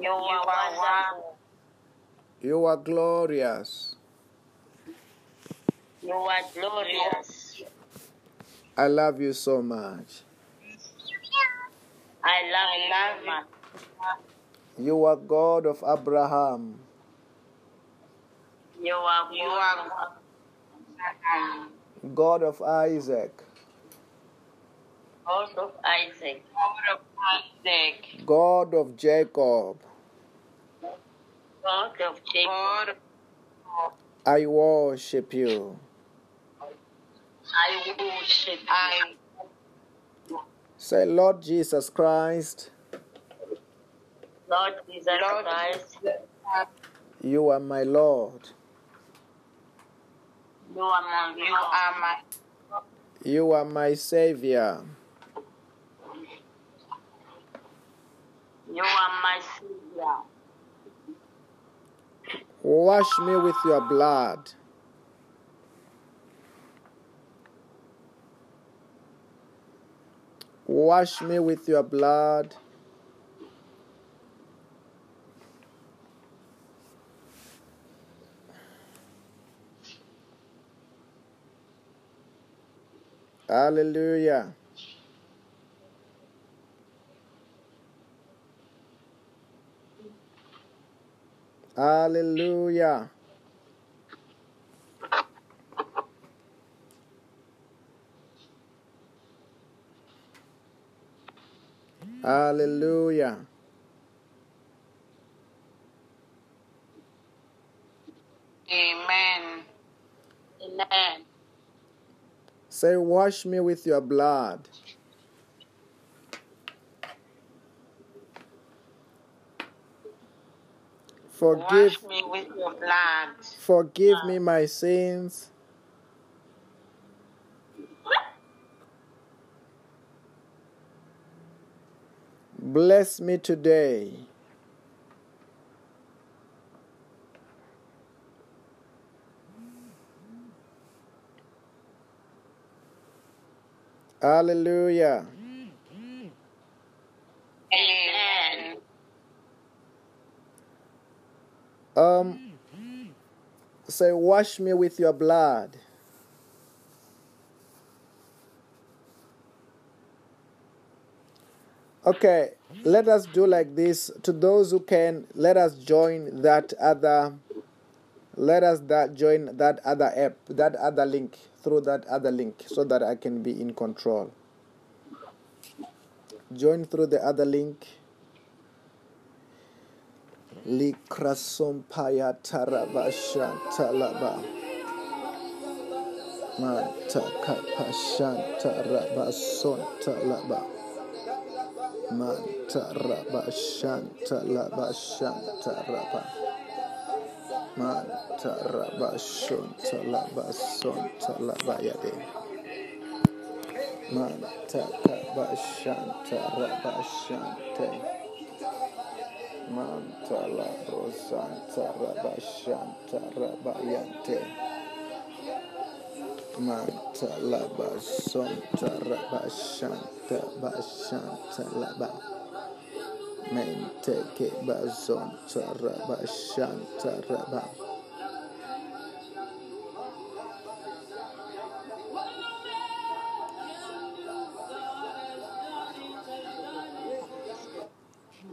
You are wonderful. You are glorious. You are glorious. I love you so much. I love you so much. You are God of Abraham. You are you are God of Isaac. God of Isaac. God of Isaac. God of Jacob. God of Jacob. I worship you. I worship I Say, Lord Jesus Christ, Lord Jesus Christ. you are my Lord. You are my you are my You are my Savior. you are my savior. Wash me with your blood. Wash me with your blood. Hallelujah. Hallelujah. Hallelujah. Amen. Amen. Say, wash me with your blood. Forgive, Wash me with your blood. forgive me my sins. Bless me today. Hallelujah. Amen. Um, say, wash me with your blood. Okay, let us do like this. To those who can, let us join that other. Let us that join that other app, that other link through that other link, so that I can be in control. Join through the other link. Likrasompaya tarabashantalaba. Matakapashantarabasontalaba. Mantarabashantalabashantaraba. Mantarabashantalabasontalaba yade. Mantakabashantarabashante. Mantala brosanta rabashanta rabayante. Mantala basonta rabashanta bashanta laba. Menteke bazonta rabashanta raba.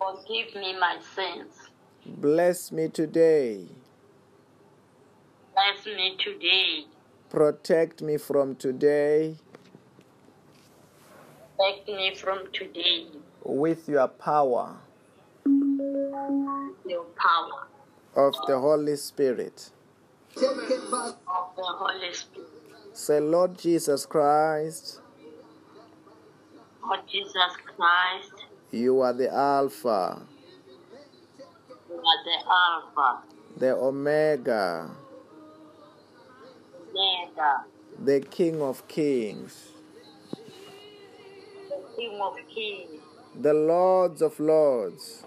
Forgive me my sins. Bless me today. Bless me today. Protect me from today Protect me from today. with your power Your power of the Holy Spirit. of the Holy Spirit. Say, Lord Jesus Christ, Lord Jesus Christ, you are the Alpha. You are the Alpha, the Omega, Omega, the King of Kings, the King of Kings, the Lords of Lords.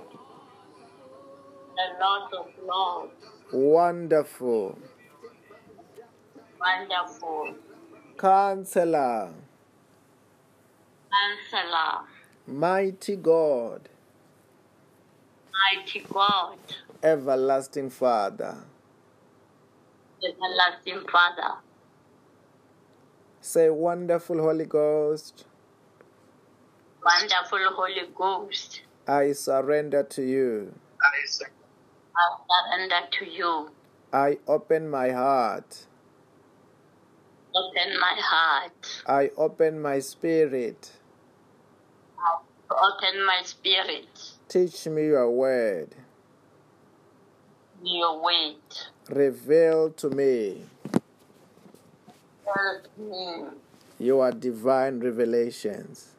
the Lord of Lords, Wonderful. Wonderful, Counselor, Counselor, Mighty God, Mighty God, Everlasting Father. Everlasting Father, Say, Wonderful Holy Ghost, Wonderful Holy Ghost, I surrender to you. I surrender to you. I open my heart. Open my heart, I open my spirit. Open my spirit, Teach me your word. your word. Reveal to me me, your divine revelations.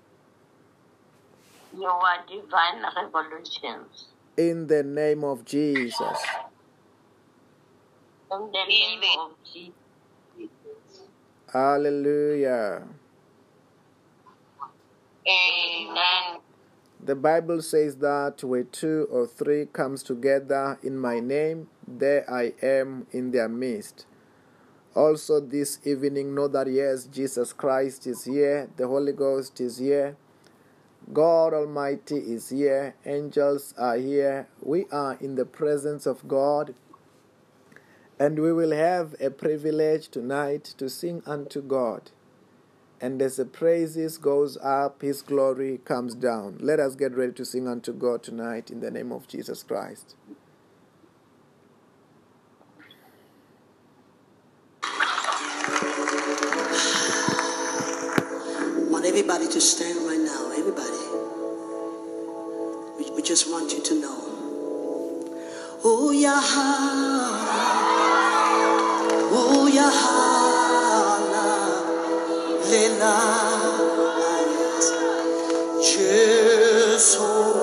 your divine revelations. In the name of Jesus. In the name of Jesus. Hallelujah. Amen. The Bible says that where two or three comes together in my name, there I am in their midst. Also this evening know that yes, Jesus Christ is here, the Holy Ghost is here, God Almighty is here, angels are here. We are in the presence of God. And we will have a privilege tonight to sing unto God. And as the praises goes up, his glory comes down. Let us get ready to sing unto God tonight in the name of Jesus Christ. I want everybody to stand right now. Everybody. We, we just want you to know. Oh, yeah. Oh, yeah. Lela. Jesus.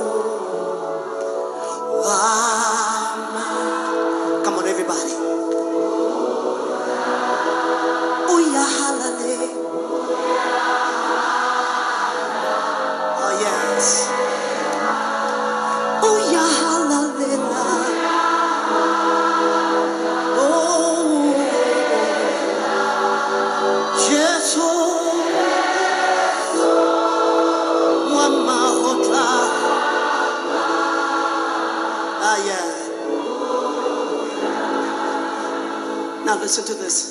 Listen to this.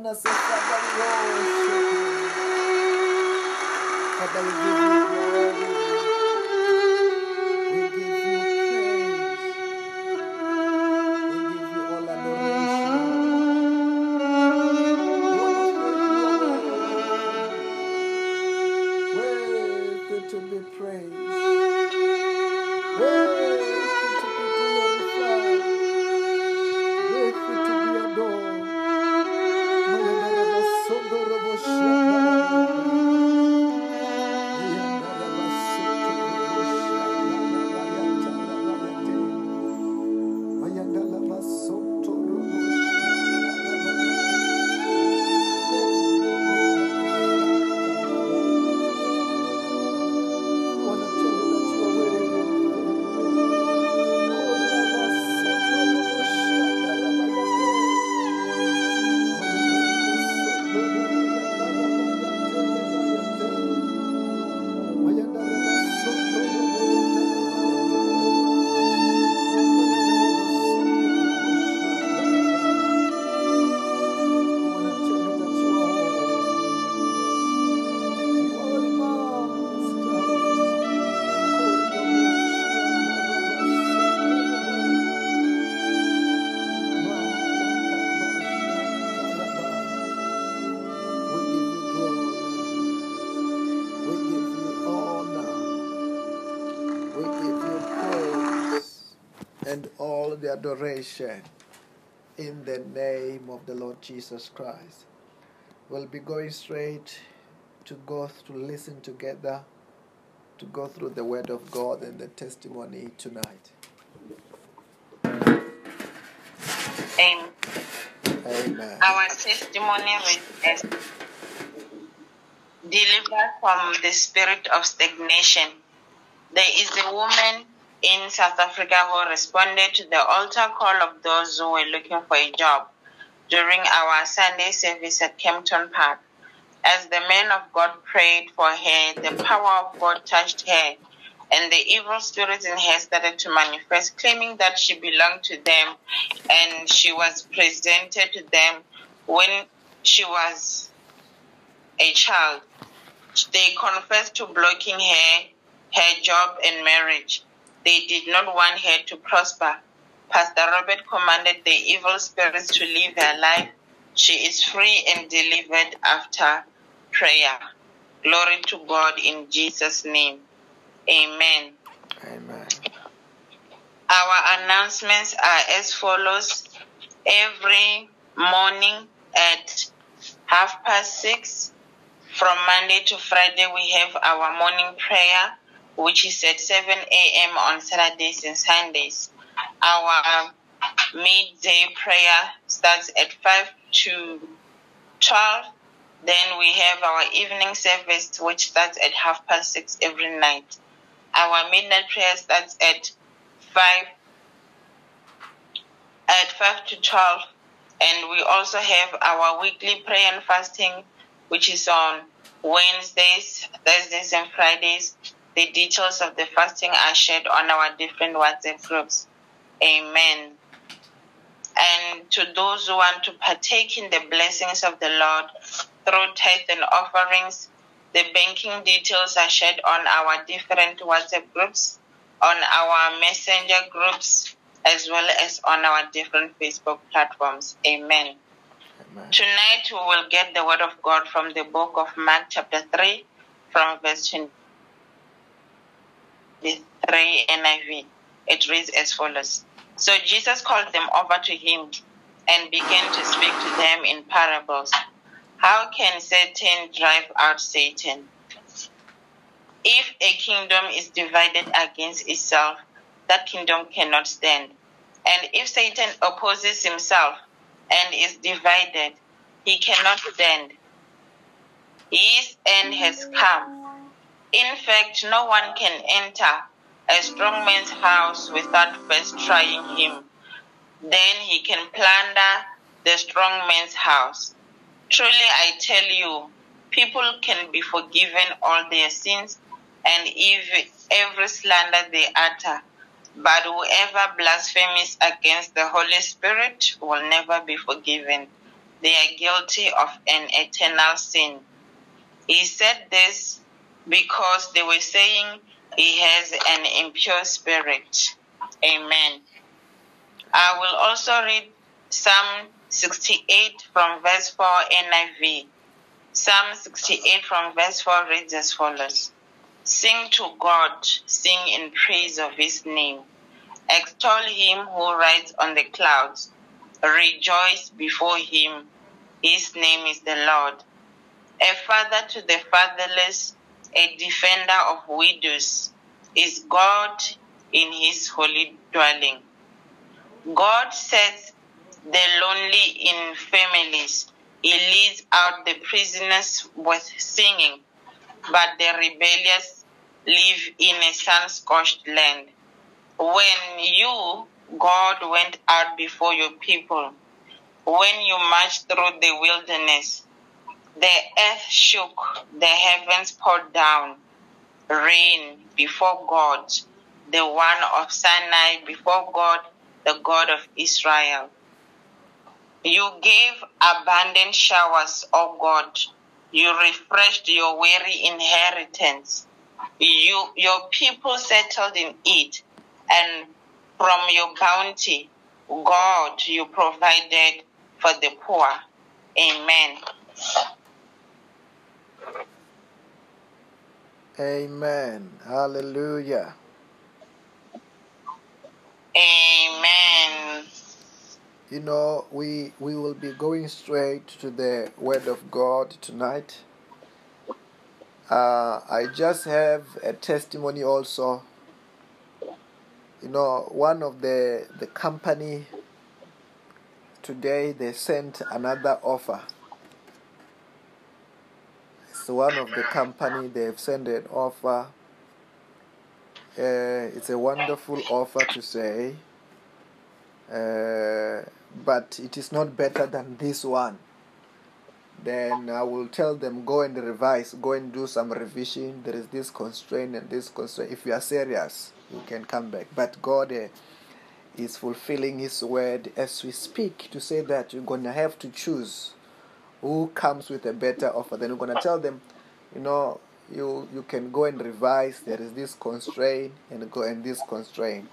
We worship you. Father, we give you glory. The adoration in the name of the Lord Jesus Christ. We'll be going straight to go to listen together, to go through the Word of God and the testimony tonight. Amen. Amen. Our testimony is delivered from the spirit of stagnation. There is a woman in South Africa who responded to the altar call of those who were looking for a job during our Sunday service at Kempton Park. As the man of God prayed for her, the power of God touched her, and the evil spirits in her started to manifest, claiming that she belonged to them and she was presented to them when she was a child. They confessed to blocking her, her job and marriage. They did not want her to prosper. Pastor Robert commanded the evil spirits to leave her life. She is free and delivered after prayer. Glory to God in Jesus' name. Amen. Amen. Our announcements are as follows. Every morning at half past six, from Monday to Friday, we have our morning prayer, which is at 7 a.m. on Saturdays and Sundays. Our midday prayer starts at 5 to 12. Then we have our evening service, which starts at half past six every night. Our midnight prayer starts at 5 at 5 to 12 and we also have our weekly prayer and fasting which is on wednesdays thursdays and fridays the details of the fasting are shared on our different whatsapp groups amen and to those who want to partake in the blessings of the lord through tithe and offerings the banking details are shared on our different whatsapp groups on our messenger groups as well as on our different Facebook platforms. Amen. Amen. Tonight we will get the word of God from the book of Mark, chapter 3, from verse 23 NIV. It reads as follows So Jesus called them over to him and began to speak to them in parables. How can Satan drive out Satan? If a kingdom is divided against itself, that kingdom cannot stand. And if Satan opposes himself and is divided, he cannot stand. His end has come. In fact, no one can enter a strong man's house without first trying him. Then he can plunder the strong man's house. Truly, I tell you, people can be forgiven all their sins and every slander they utter. But whoever blasphemes against the Holy Spirit will never be forgiven, they are guilty of an eternal sin. He said this because they were saying he has an impure spirit. Amen. I will also read Psalm 68 from verse 4 NIV. Psalm 68 from verse 4 reads as follows Sing to God, sing in praise of his name. Extol him who rides on the clouds. Rejoice before him. His name is the Lord. A father to the fatherless, a defender of widows, is God in his holy dwelling. God sets the lonely in families. He leads out the prisoners with singing, but the rebellious live in a sun-scorched land. When you, God, went out before your people, when you marched through the wilderness, the earth shook, the heavens poured down rain before God, the one of Sinai, before God, the God of Israel. You gave abundant showers, O God. You refreshed your weary inheritance. You, your people settled in it, and from your bounty, God, you provided for the poor. Amen. Amen. Hallelujah. Amen. You know, we we will be going straight to the Word of God tonight. Uh, I just have a testimony also. You know, one of the the company today they sent another offer. It's one of the company they've sent an offer. Uh, it's a wonderful offer to say, uh, but it is not better than this one. Then I will tell them go and revise, go and do some revision. There is this constraint and this constraint. If you are serious, you can come back. But God uh, is fulfilling His word as we speak to say that you're gonna have to choose who comes with a better offer. Then we're gonna tell them, you know, you you can go and revise. There is this constraint and go and this constraint.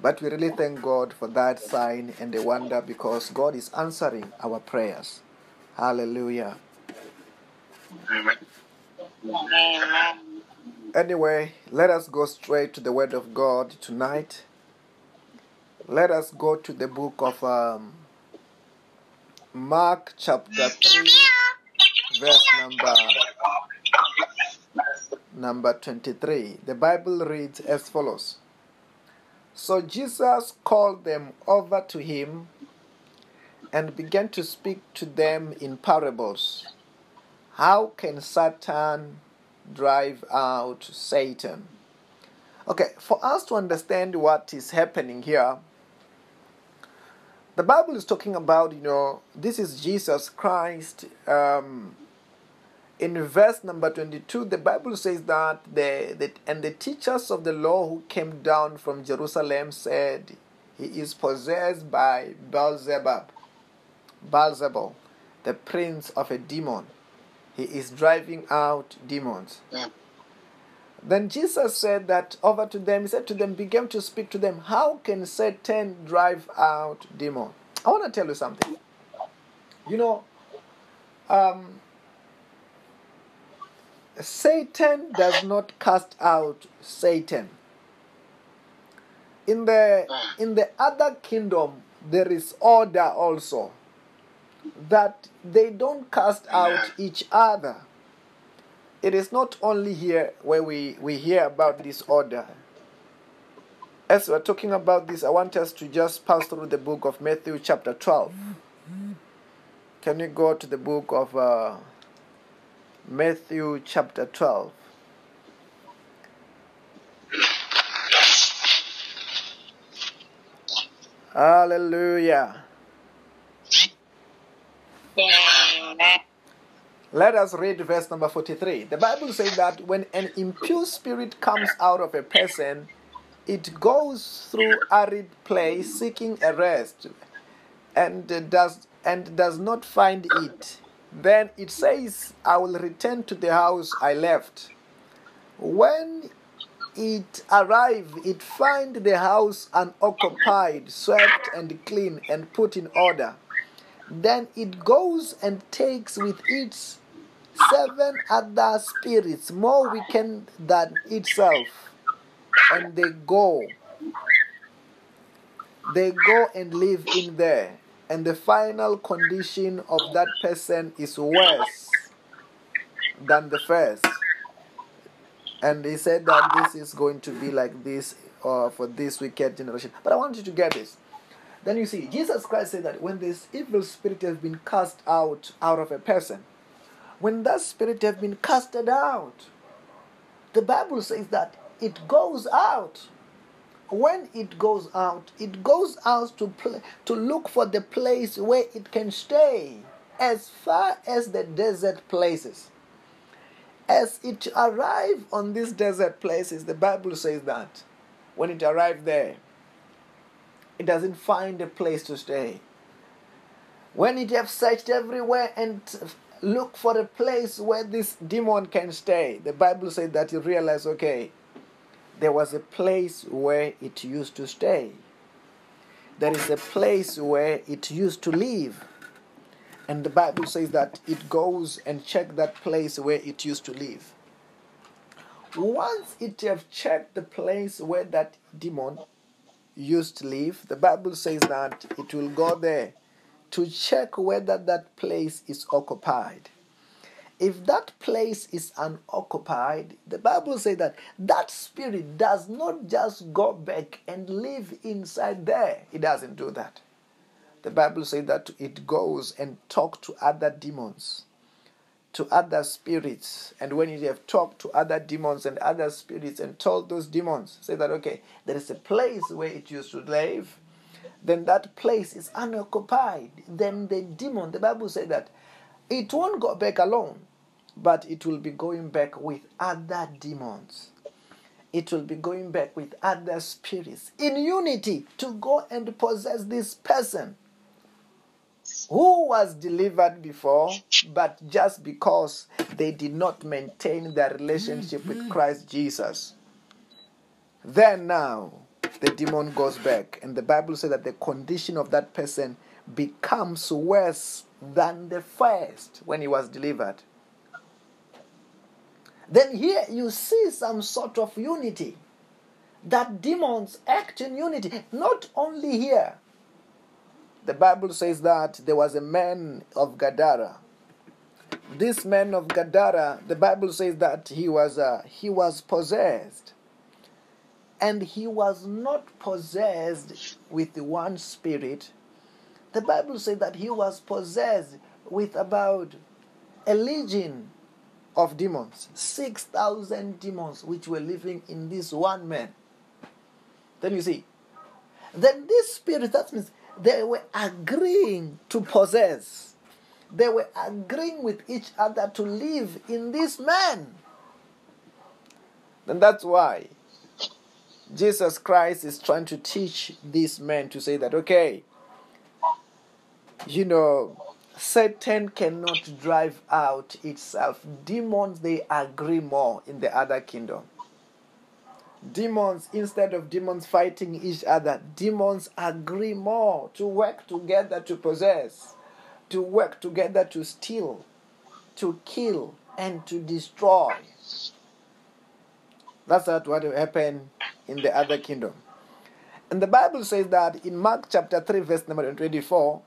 But we really thank God for that sign and the wonder because God is answering our prayers. Hallelujah. Amen. Anyway, let us go straight to the Word of God tonight. Let us go to the book of um, Mark, chapter 3, verse number number 23. The Bible reads as follows So Jesus called them over to him and began to speak to them in parables. How can Satan drive out Satan? Okay, for us to understand what is happening here, the Bible is talking about, you know, this is Jesus Christ. Um, in verse number 22, the Bible says that the, the and the teachers of the law who came down from Jerusalem said, He is possessed by Beelzebub, Beelzebul, the prince of a demon. He is driving out demons. Then Jesus said that over to them, he said to them, began to speak to them, How can Satan drive out demon? I want to tell you something. You know, um, Satan does not cast out Satan. In the in the other kingdom, there is order also that they don't cast out each other. It is not only here where we, we hear about this order. As we're talking about this, I want us to just pass through the book of Matthew, chapter 12. Can you go to the book of uh, Matthew, chapter 12? Hallelujah. Let us read verse number 43. The Bible says that when an impure spirit comes out of a person, it goes through arid place seeking a rest and does and does not find it, then it says, I will return to the house I left. When it arrive, it find the house unoccupied, swept and clean and put in order. Then it goes and takes with it seven other spirits more wicked than itself, and they go. They go and live in there, and the final condition of that person is worse than the first. And he said that this is going to be like this uh, for this wicked generation. But I want you to get this. Then you see, Jesus Christ said that when this evil spirit has been cast out out of a person, when that spirit has been casted out, the Bible says that it goes out. When it goes out, it goes out to pl- to look for the place where it can stay, as far as the desert places. As it arrived on these desert places, the Bible says that when it arrived there, it doesn't find a place to stay. When it have searched everywhere and look for a place where this demon can stay, the Bible says that you realize, okay, there was a place where it used to stay. There is a place where it used to live. And the Bible says that it goes and check that place where it used to live. Once it have checked the place where that demon used to live, the Bible says that it will go there to check whether that place is occupied. If that place is unoccupied, the Bible says that that spirit does not just go back and live inside there. It doesn't do that. The Bible says that it goes and talk to other demons, to other spirits. And when you have talked to other demons and other spirits and told those demons, say that, okay, there is a place where it used to live, then that place is unoccupied. Then the demon, the Bible says that it won't go back alone, but it will be going back with other demons. It will be going back with other spirits in unity to go and possess this person who was delivered before, but just because they did not maintain their relationship with Christ Jesus. Then now, the demon goes back, and the Bible says that the condition of that person becomes worse than the first when he was delivered. Then here you see some sort of unity. That demons act in unity, not only here. The Bible says that there was a man of Gadara. This man of Gadara, the Bible says that he was uh, he was possessed, and he was not possessed with the one spirit. The Bible says that he was possessed with about a legion of demons, 6,000 demons which were living in this one man. Then you see, then this spirit, that means they were agreeing to possess. They were agreeing with each other to live in this man. And that's why Jesus Christ is trying to teach these men to say that, okay, you know, Satan cannot drive out itself. Demons, they agree more in the other kingdom. Demons, instead of demons fighting each other, demons agree more to work together to possess, to work together to steal, to kill, and to destroy. That's not what happened in the other kingdom. And the Bible says that in Mark chapter 3, verse number 24,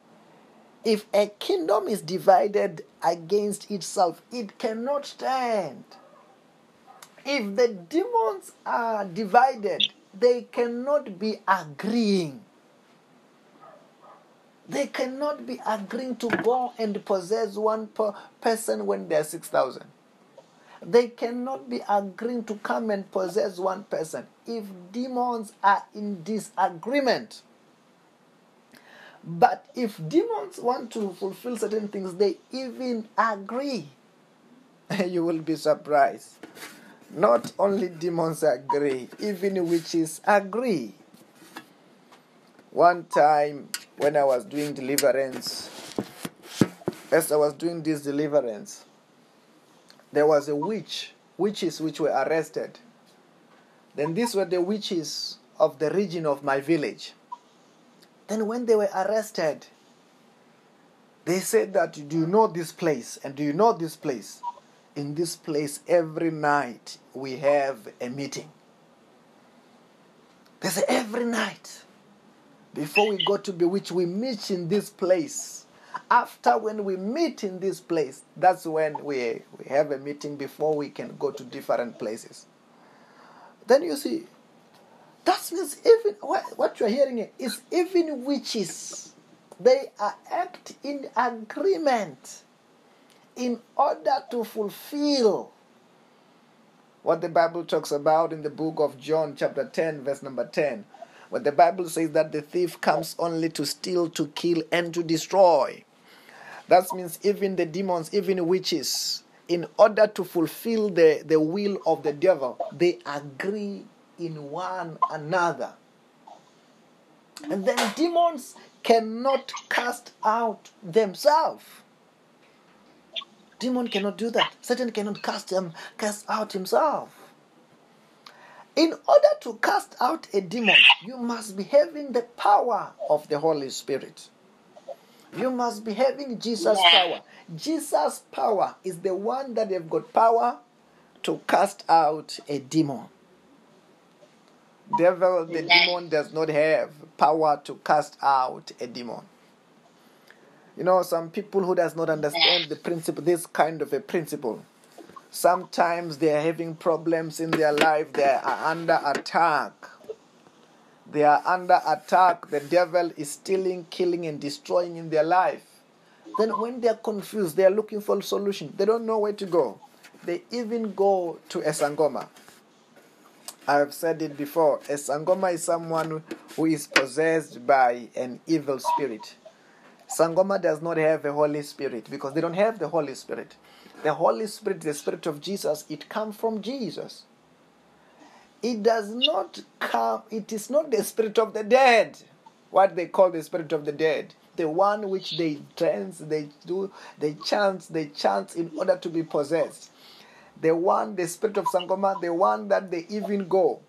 if a kingdom is divided against itself, it cannot stand. If the demons are divided, they cannot be agreeing. They cannot be agreeing to go and possess one per person when there are 6,000. They cannot be agreeing to come and possess one person if demons are in disagreement. But if demons want to fulfill certain things, they even agree. you will be surprised. Not only demons agree, even witches agree. One time when I was doing deliverance, as I was doing this deliverance, there was a witch, witches which were arrested. Then these were the witches of the region of my village. Then when they were arrested, they said that do you know this place and do you know this place? In this place every night we have a meeting. They say every night before we go to bewitch we meet in this place after when we meet in this place that's when we we have a meeting before we can go to different places then you see that means even what, what you're hearing is even witches they are act in agreement in order to fulfill what the bible talks about in the book of john chapter 10 verse number 10 where the bible says that the thief comes only to steal to kill and to destroy. That means even the demons even witches in order to fulfill the, the will of the devil they agree in one another. And then demons cannot cast out themselves. Demon cannot do that. Satan cannot cast them cast out himself. In order to cast out a demon you must be having the power of the holy spirit. You must be having jesus power jesus power is the one that they've got power to cast out a demon. Devil the demon does not have power to cast out a demon. You know some people who does not understand the principle this kind of a principle. Sometimes they are having problems in their life they are under attack. They are under attack. The devil is stealing killing and destroying in their life then when they are confused they are looking for a solution they don't know where to go they even go to a sangoma I have said it before. A Sangoma is someone who is possessed by an evil spirit. Sangoma does not have a Holy Spirit because they don't have the Holy Spirit. The Holy Spirit, the Spirit of Jesus, it comes from Jesus. It does not come, it is not the Spirit of the dead, what they call the Spirit of the dead. The one which they dance, they do, they chant, they chant in order to be possessed the one, the spirit of Sangoma, the one that they even go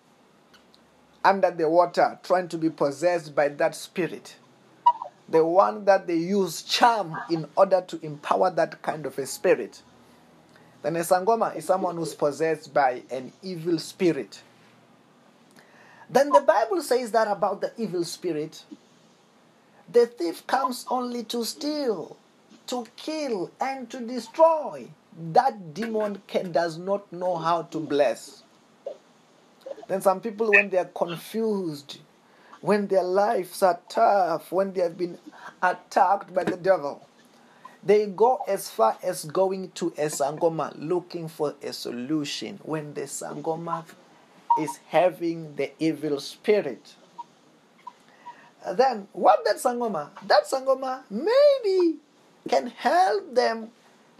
under the water trying to be possessed by that spirit. The one that they use charm in order to empower that kind of a spirit. Then a Sangoma is someone who's possessed by an evil spirit. Then the Bible says that about the evil spirit. The thief comes only to steal, to kill, and to destroy that demon can, does not know how to bless. Then some people, when they are confused, when their lives are tough, when they have been attacked by the devil, they go as far as going to a sangoma looking for a solution when the sangoma is having the evil spirit. Then, what that sangoma? That sangoma maybe can help them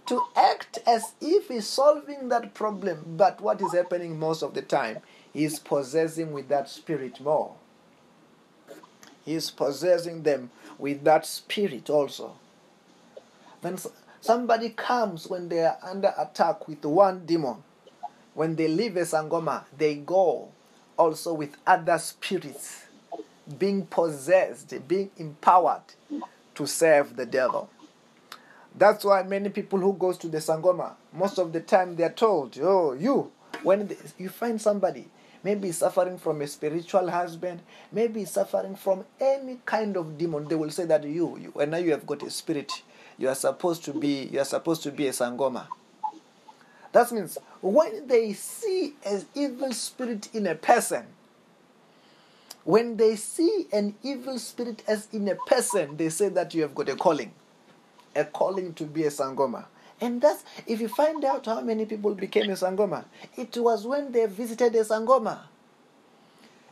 to act as if he's solving that problem. But what is happening most of the time? He's possessing with that spirit more. He's possessing them with that spirit also. When somebody comes when they are under attack with one demon, when they leave a sangoma, they go also with other spirits, being possessed, being empowered to serve the devil. That's why many people who goes to the Sangoma, most of the time they are told, oh, you, when they, you find somebody, maybe suffering from a spiritual husband, maybe suffering from any kind of demon, they will say that you, you when now you have got a spirit, you are supposed to be, you are supposed to be a Sangoma. That means when they see an evil spirit in a person, when they see an evil spirit as in a person, they say that you have got a calling a calling to be a Sangoma. And that's, if you find out how many people became a Sangoma, it was when they visited a Sangoma.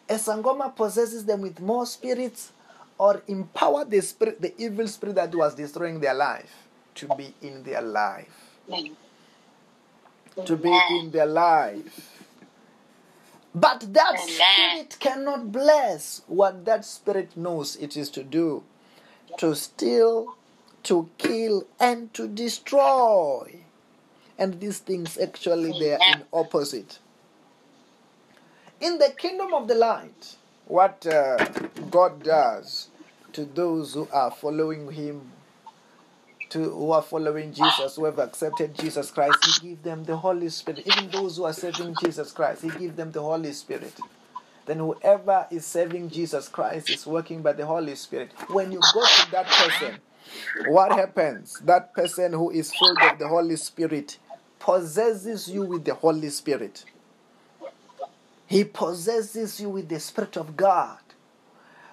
A Sangoma possesses them with more spirits or empower the spirit, the evil spirit that was destroying their life to be in their life. To be in their life. But that spirit cannot bless what that spirit knows it is to do to steal, to kill, and to destroy. And these things actually they are in opposite. In the kingdom of the light, what uh, God does to those who are following Him, to who are following Jesus, who have accepted Jesus Christ, He gives them the Holy Spirit. Even those who are serving Jesus Christ, He gives them the Holy Spirit. Then whoever is serving Jesus Christ is working by the Holy Spirit. When you go to that person, what happens? That person who is filled of the Holy Spirit possesses you with the Holy Spirit. He possesses you with the Spirit of God.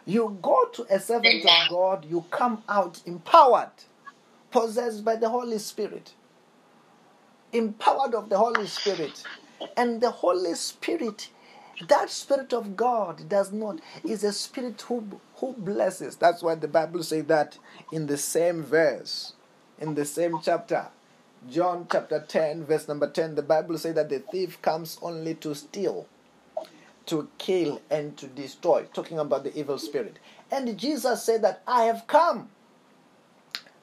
You go to a servant of God, you come out empowered, possessed by the Holy Spirit, empowered of the Holy Spirit. And the Holy Spirit, that Spirit of God does not, is a spirit who, who blesses. That's why the Bible says that in the same verse, in the same chapter. John chapter 10, verse number 10, the Bible says that the thief comes only to steal, to kill, and to destroy, talking about the evil spirit. And Jesus said that I have come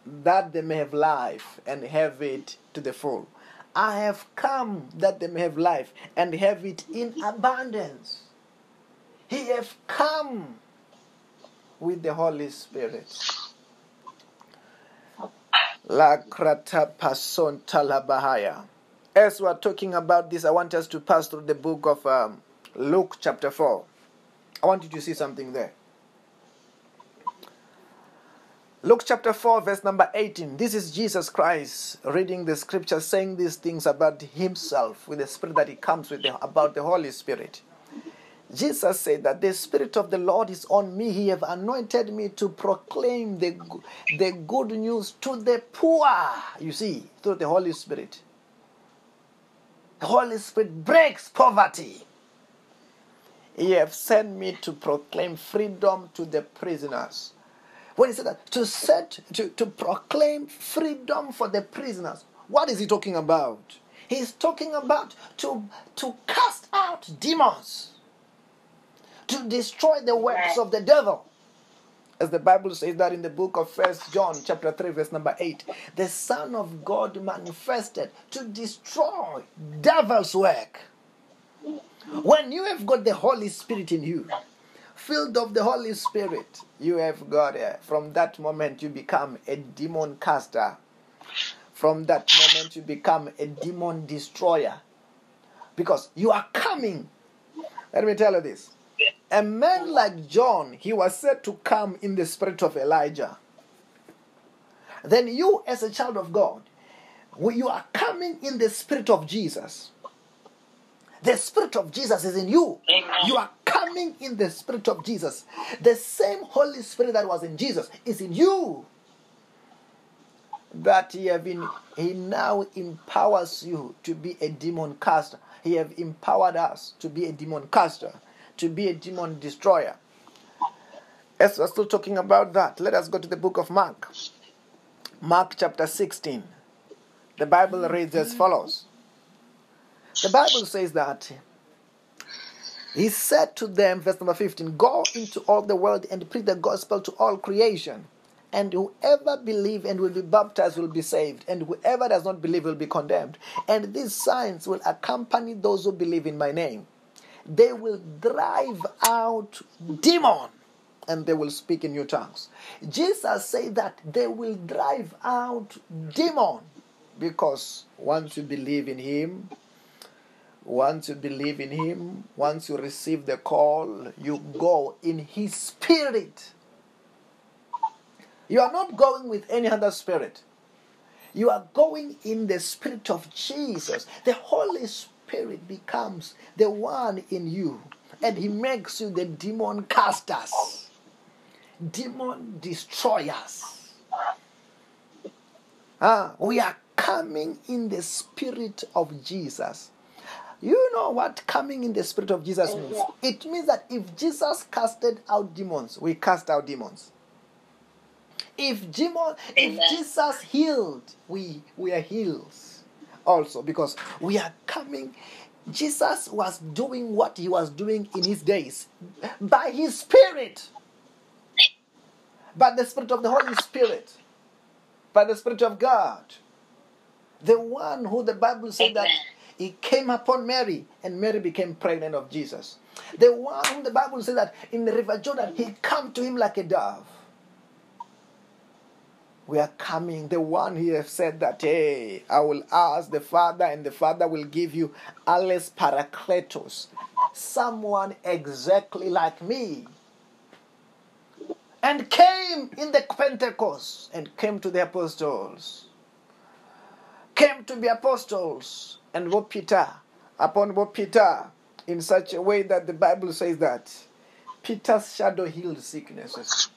that they may have life and have it to the full. I have come that they may have life and have it in abundance. He have come with the Holy Spirit. Talabahaya. As we are talking about this, I want us to pass through the book of um, Luke chapter 4. I want you to see something there. Luke chapter 4, verse number 18. This is Jesus Christ reading the scripture, saying these things about himself with the spirit that he comes with, the, about the Holy Spirit. Jesus said that the Spirit of the Lord is on me. He have anointed me to proclaim the, the good news to the poor. You see, through the Holy Spirit. The Holy Spirit breaks poverty. He have sent me to proclaim freedom to the prisoners. When he said that, to set, to, to proclaim freedom for the prisoners, what is he talking about? He's talking about to, to cast out demons to destroy the works of the devil. As the Bible says that in the book of First John, chapter 3, verse number 8, the Son of God manifested to destroy devil's work. When you have got the Holy Spirit in you, filled of the Holy Spirit, you have got it. From that moment, you become a demon caster. From that moment, you become a demon destroyer. Because you are coming. Let me tell you this a man like John, he was said to come in the spirit of Elijah. Then you, as a child of God, you are coming in the spirit of Jesus. The spirit of Jesus is in you. You are in the spirit of Jesus. The same Holy Spirit that was in Jesus is in you. That he have been, he now empowers you to be a demon caster. He have empowered us to be a demon caster to be a demon destroyer. As we're still talking about that, let us go to the book of Mark. Mark chapter 16. The Bible reads as follows The Bible says that He said to them, verse number 15, Go into all the world and preach the gospel to all creation. And whoever believe and will be baptized will be saved, and whoever does not believe will be condemned. And these signs will accompany those who believe in my name they will drive out demon and they will speak in new tongues. Jesus said that they will drive out demon because once you believe in him, once you believe in him, once you receive the call, you go in his spirit. You are not going with any other spirit. You are going in the spirit of Jesus. The Holy Spirit becomes the one in you and he makes you the demon casters, demon destroyers. Ah, we are coming in the spirit of Jesus. You know what coming in the spirit of Jesus oh, means? It means that if Jesus casted out demons, we cast out demons. If demon, if Jesus healed, we we are healed also because we are coming. Jesus was doing what he was doing in his days by his spirit, by the spirit of the Holy Spirit. by the Spirit of God. The one who the Bible said that He came upon Mary and Mary became pregnant of Jesus. The one whom the Bible said that in the river Jordan he came to him like a dove. We are coming. The one he has said that, hey, I will ask the Father, and the Father will give you Allos Parakletos, someone exactly like me. And came in the Pentecost and came to the apostles. Came to the apostles and what Peter, upon what Peter, in such a way that the Bible says that Peter's shadow healed sicknesses.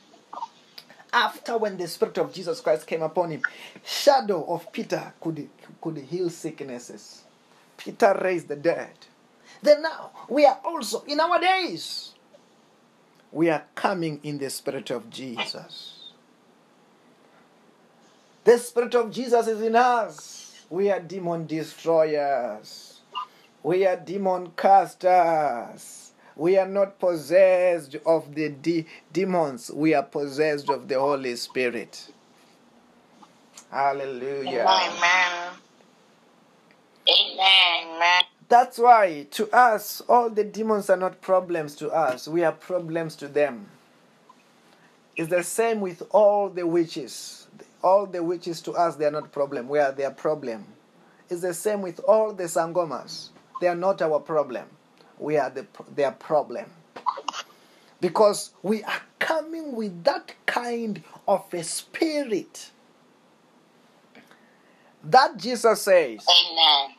After when the spirit of jesus christ came upon him shadow of peter could, could heal sicknesses. Peter raised the dead. Then now we are also in our days we are coming in the spirit of jesus. The spirit of jesus is in us we are demon destroyers we are demon casters we are not possessed of the de- demons. We are possessed of the Holy Spirit. Hallelujah. Amen. Amen. Amen. That's why to us, all the demons are not problems to us. We are problems to them. It's the same with all the witches. All the witches to us, they are not problem. We are their problem. It's the same with all the sangomas. They are not our problem. We are the, their problem. Because we are coming with that kind of a spirit that Jesus says, Amen.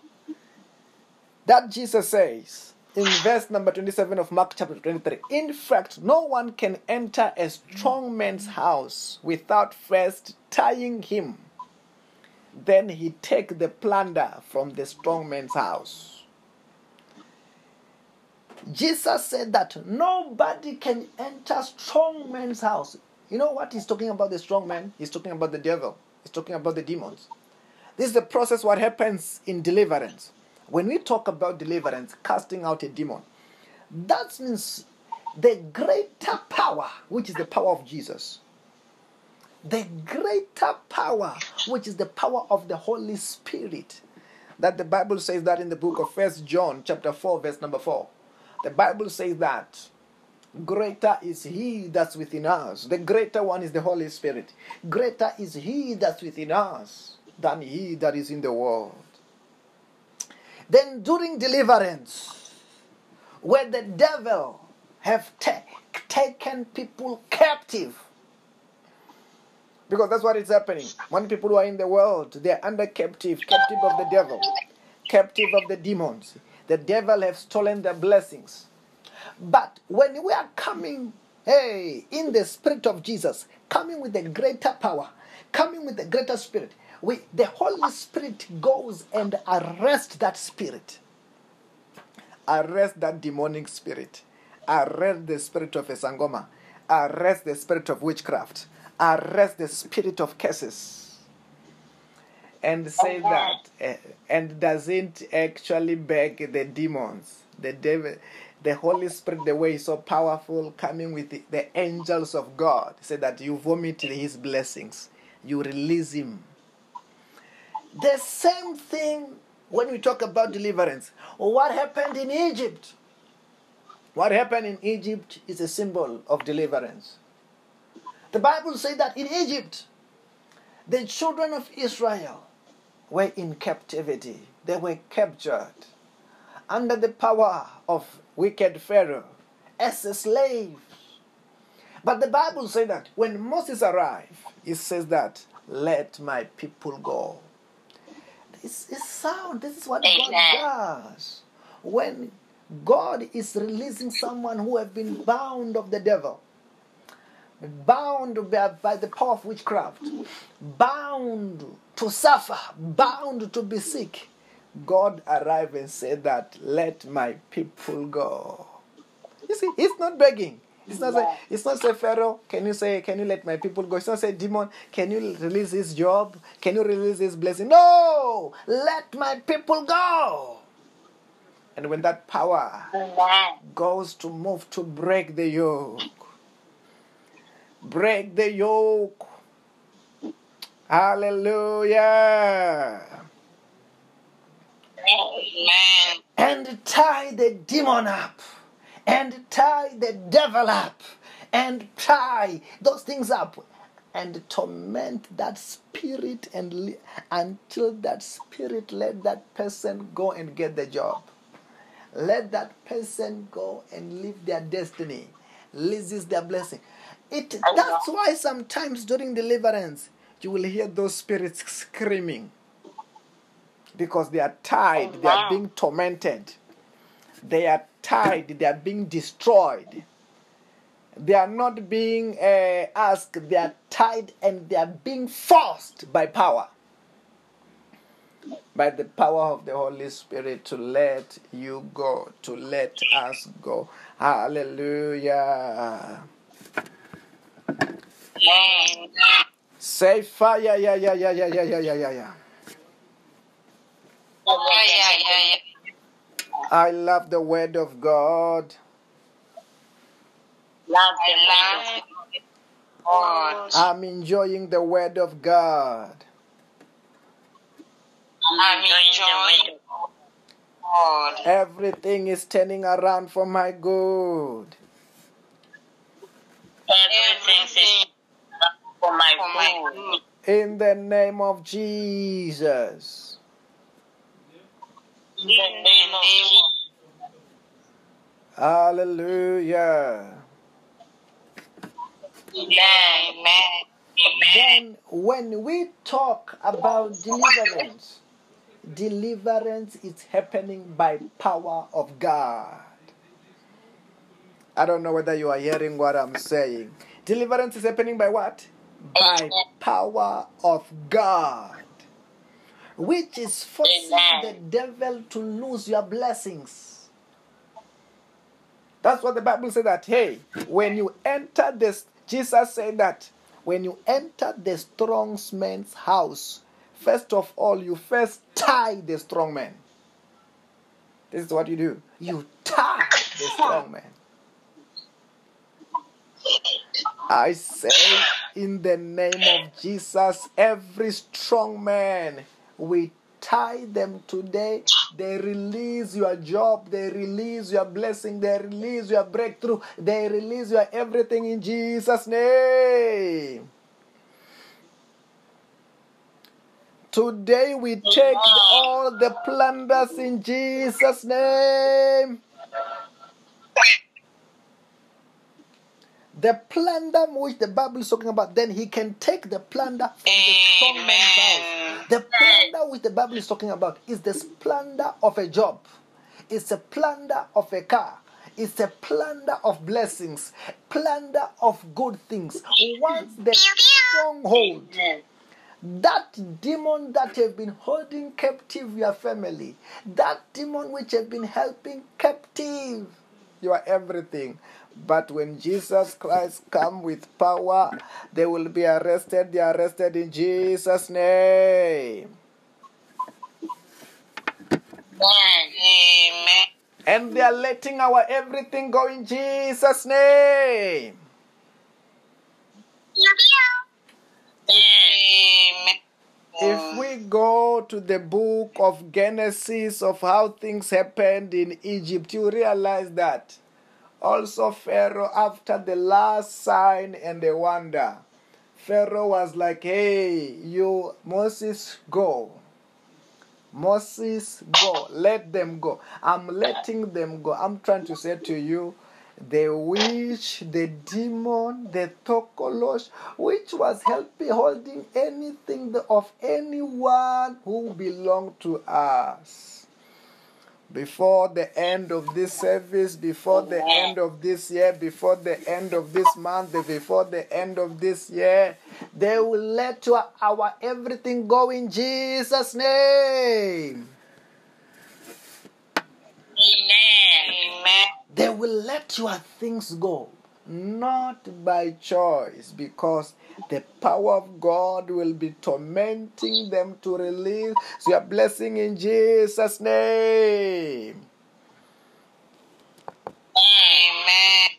that Jesus says in verse number 27 of Mark chapter 23. In fact, no one can enter a strong man's house without first tying him. Then he take the plunder from the strong man's house. Jesus said that nobody can enter strong man's house. You know what he's talking about the strong man? He's talking about the devil. He's talking about the demons. This is the process what happens in deliverance. When we talk about deliverance, casting out a demon, that means the greater power, which is the power of Jesus. The greater power, which is the power of the Holy Spirit. That the Bible says that in the book of First John, chapter 4, verse number 4. The Bible says that greater is he that's within us. The greater one is the Holy Spirit. Greater is he that's within us than he that is in the world. Then during deliverance, where the devil have ta- taken people captive, because that's what is happening. When people who are in the world, they're under captive, captive of the devil, captive of the demons. The devil have stolen their blessings. But when we are coming, hey, in the spirit of Jesus, coming with the greater power, coming with the greater spirit, we the Holy Spirit goes and arrests that spirit. Arrest that demonic spirit. Arrest the spirit of a sangoma. Arrest the spirit of witchcraft. Arrest the spirit of curses. And say that, eh, and doesn't actually beg the demons. The devil, the Holy Spirit, the way is so powerful, coming with the, the angels of God. Say that you vomit his blessings, you release him. The same thing when we talk about deliverance. What happened in Egypt? What happened in Egypt is a symbol of deliverance. The Bible says that in Egypt, the children of Israel were in captivity. They were captured under the power of wicked Pharaoh as slaves. But the Bible says that when Moses arrived, it says that, let my people go. Is sound. This is what Amen. God does. When God is releasing someone who have been bound of the devil, bound by, by the power of witchcraft, bound to suffer, bound to be sick, God arrived and said that, let my people go. You see, he's not begging. It's not say, it's not say Pharaoh, can you say, can you let my people go? It's not say demon, can you release his job? Can you release his blessing? No! Let my people go. And when that power Amen. goes to move to break the yoke, break the yoke, Hallelujah. Amen. And tie the demon up. And tie the devil up. And tie those things up. And torment that spirit and li- until that spirit let that person go and get the job. Let that person go and live their destiny. This is their blessing. It that's why sometimes during deliverance you will hear those spirits screaming because they are tied, they are being tormented, they are tied, they are being destroyed. They are not being uh, asked, they are tied and they are being forced by power. By the power of the Holy Spirit to let you go, to let us go. Hallelujah. Say fire, yeah, yeah, yeah, yeah, yeah, yeah, yeah, yeah, yeah, yeah, yeah. I love the word of God. Love the love God. I'm enjoying the word of God. I'm enjoying God. Everything is turning around for my good. Everything is for my good. In the name of Jesus. In the name of Jesus. Hallelujah. Amen. Amen. Then, when we talk about deliverance, deliverance is happening by power of God. I don't know whether you are hearing what I'm saying. Deliverance is happening by what? By power of God, which is forcing the devil to lose your blessings. That's what the Bible said that, hey, when you enter this, Jesus said that when you enter the strong man's house, first of all, you first tie the strong man. This is what you do. You tie the strong man. I say in the name of Jesus, every strong man, we tie them today. They release your job, they release your blessing, they release your breakthrough, they release your everything in Jesus' name. Today we take all the plunders in Jesus' name. The plunder which the Bible is talking about, then he can take the plunder from the strong man's house. The plunder which the Bible is talking about is the plunder of a job. It's a plunder of a car. It's a plunder of blessings, plunder of good things. Once the stronghold, that demon that have been holding captive your family, that demon which have been helping captive your everything. But when Jesus Christ come with power, they will be arrested. They are arrested in Jesus' name. Amen. And they are letting our everything go in Jesus' name. Amen. If we go to the book of Genesis of how things happened in Egypt, you realize that also Pharaoh, after the last sign and the wonder, Pharaoh was like, Hey, you, Moses, go. Moses, go. Let them go. I'm letting them go. I'm trying to say to you, the witch, the demon, the tokolosh, which was helping holding anything of anyone who belonged to us. Before the end of this service, before the end of this year, before the end of this month, before the end of this year, they will let your, our everything go in Jesus' name. Amen. They will let your things go, not by choice, because the power of God will be tormenting them to release your blessing in Jesus' name. Amen.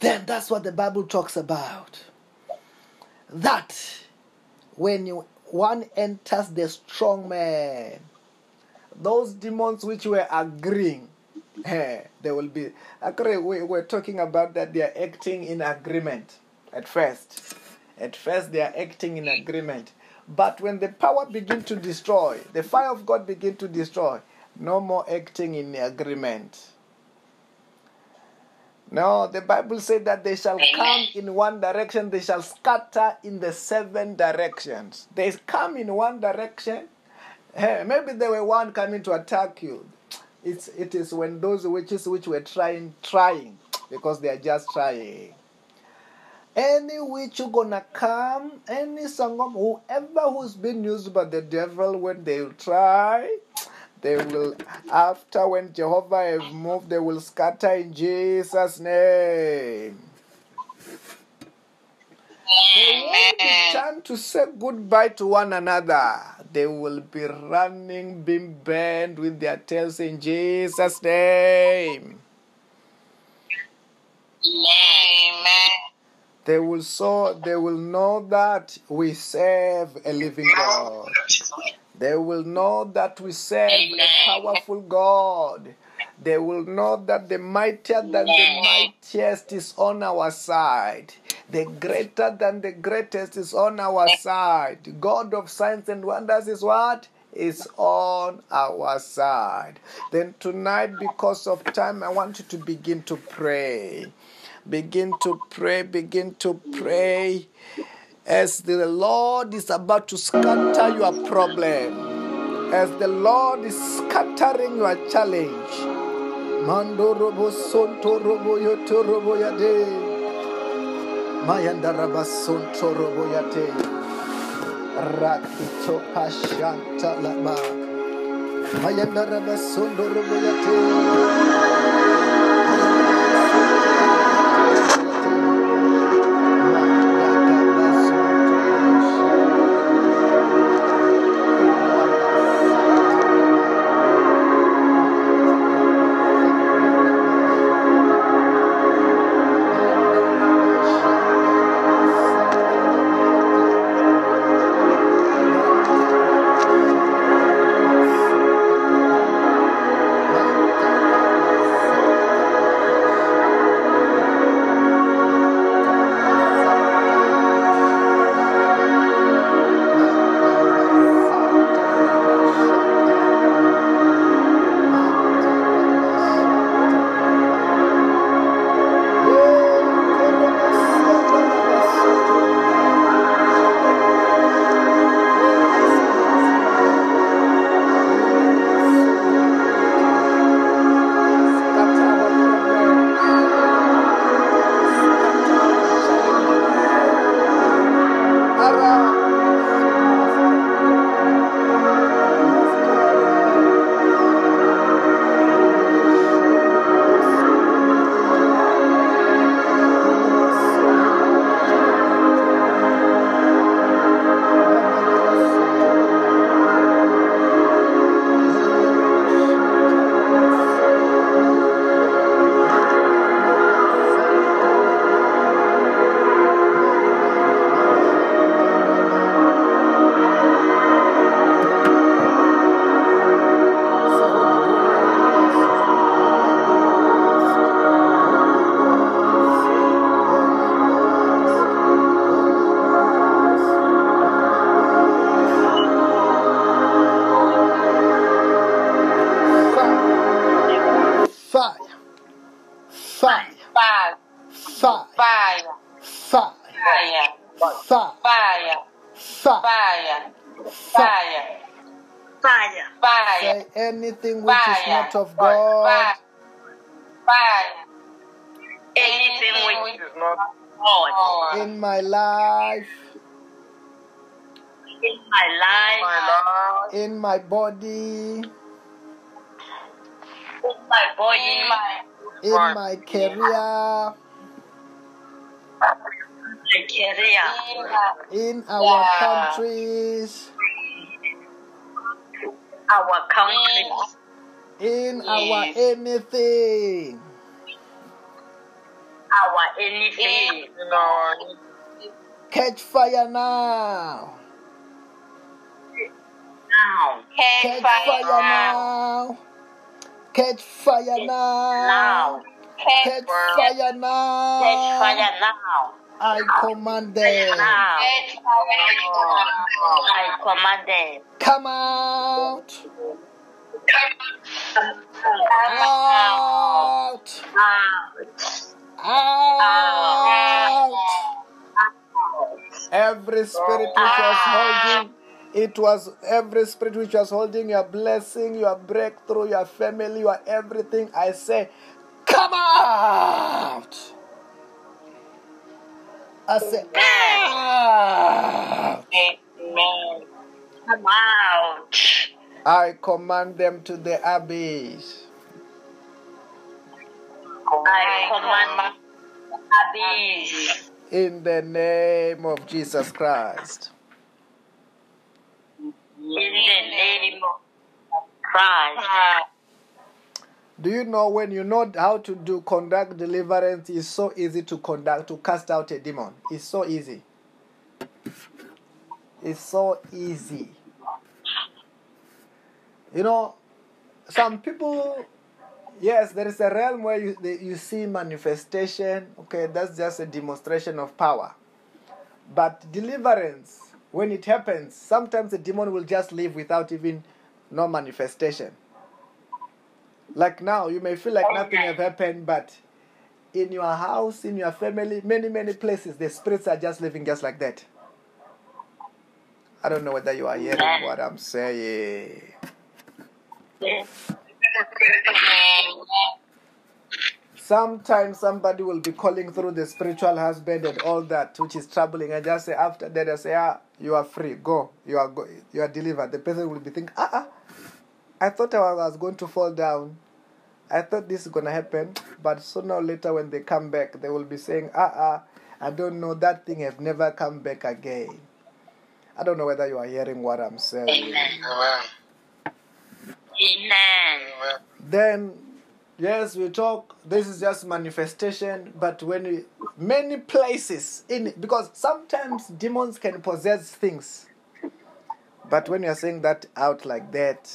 Then that's what the Bible talks about. That when you, one enters the strong man, those demons which were agreeing, eh, they will be. Actually, we were talking about that they are acting in agreement at first. At first, they are acting in agreement. But when the power begin to destroy, the fire of God begin to destroy, no more acting in agreement. No, the Bible said that they shall come in one direction, they shall scatter in the seven directions. They come in one direction. Hey, maybe they were one coming to attack you. It's it is when those witches which were trying trying because they are just trying. Any witch who gonna come, any sangam, whoever who's been used by the devil when they try, they will, after when Jehovah have moved, they will scatter in Jesus' name. They won't be time to say goodbye to one another. They will be running, being bent with their tails in Jesus' name. Amen. They will so they will know that we serve a living God. They will know that we serve a powerful God. They will know that the mightier than the mightiest is on our side. The greater than the greatest is on our side. God of signs and wonders is what? Is on our side. Then tonight, because of time, I want you to begin to pray. Begin to pray, begin to pray as the Lord is about to scatter your problem, as the Lord is scattering your challenge. Mando robo sonto robo yoto robo yade. Mayanda Rabasun Toroboyate Rakito Pashanta Lama Mayanda Rabasun Toroboyate in my body, in my body, In my in my career, in our Yeah. countries, our country, in our anything. our anything. in our Catch fire now. Now. Catch fire now. Catch fire now. Catch fire now. Catch fire now. I command them. I command them. Come out. Out. Out. Out. Every spirit which was holding, it was every spirit which was holding your blessing, your breakthrough, your family, your everything. I say, come out. I say, out. Amen. Come out. I command them to the abyss. I command them to the abyss. In the name of Jesus Christ. In the name of Christ. Do you know when you know how to do conduct deliverance, it's so easy to conduct, to cast out a demon. It's so easy. It's so easy. You know, some people, yes, there is a realm where you, you see manifestation. Okay, that's just a demonstration of power. But deliverance, when it happens, sometimes the demon will just leave without even no manifestation. Like now, you may feel like nothing have happened, but in your house, in your family, many, many places, the spirits are just living just like that. I don't know whether you are hearing what I'm saying. Sometimes somebody will be calling through the spiritual husband and all that, which is troubling. I just say after that, I say, ah, you are free, go, you are go, you are delivered. The person will be thinking, ah, ah, I thought I was going to fall down. I thought this is gonna happen, but sooner or later when they come back, they will be saying, ah, ah, I don't know, that thing have never come back again. I don't know whether you are hearing what I'm saying. Amen. Amen. Then, yes, we talk. This is just manifestation, but when we many places in because sometimes demons can possess things, but when you are saying that out like that,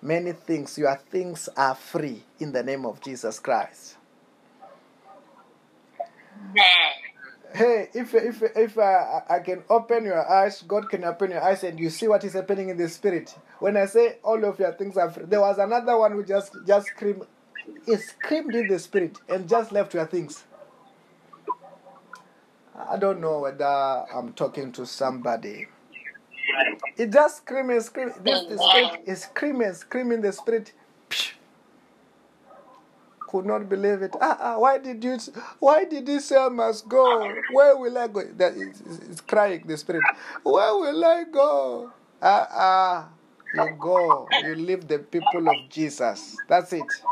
many things, your things are free in the name of Jesus Christ. Hey, if if if uh, I can open your eyes, God can open your eyes, and you see what is happening in the spirit. When I say all of your things are free, there was another one who just just screamed, he screamed in the spirit and just left your things. I don't know whether I'm talking to somebody. It just screaming, screaming. This the spirit is screaming, screaming. The spirit psh, could not believe it. Ah, ah, why did you? Why did you say I must go? Where will I go? That is crying. The spirit. Where will I go? Ah, ah. You go. You leave the people of Jesus. That's it.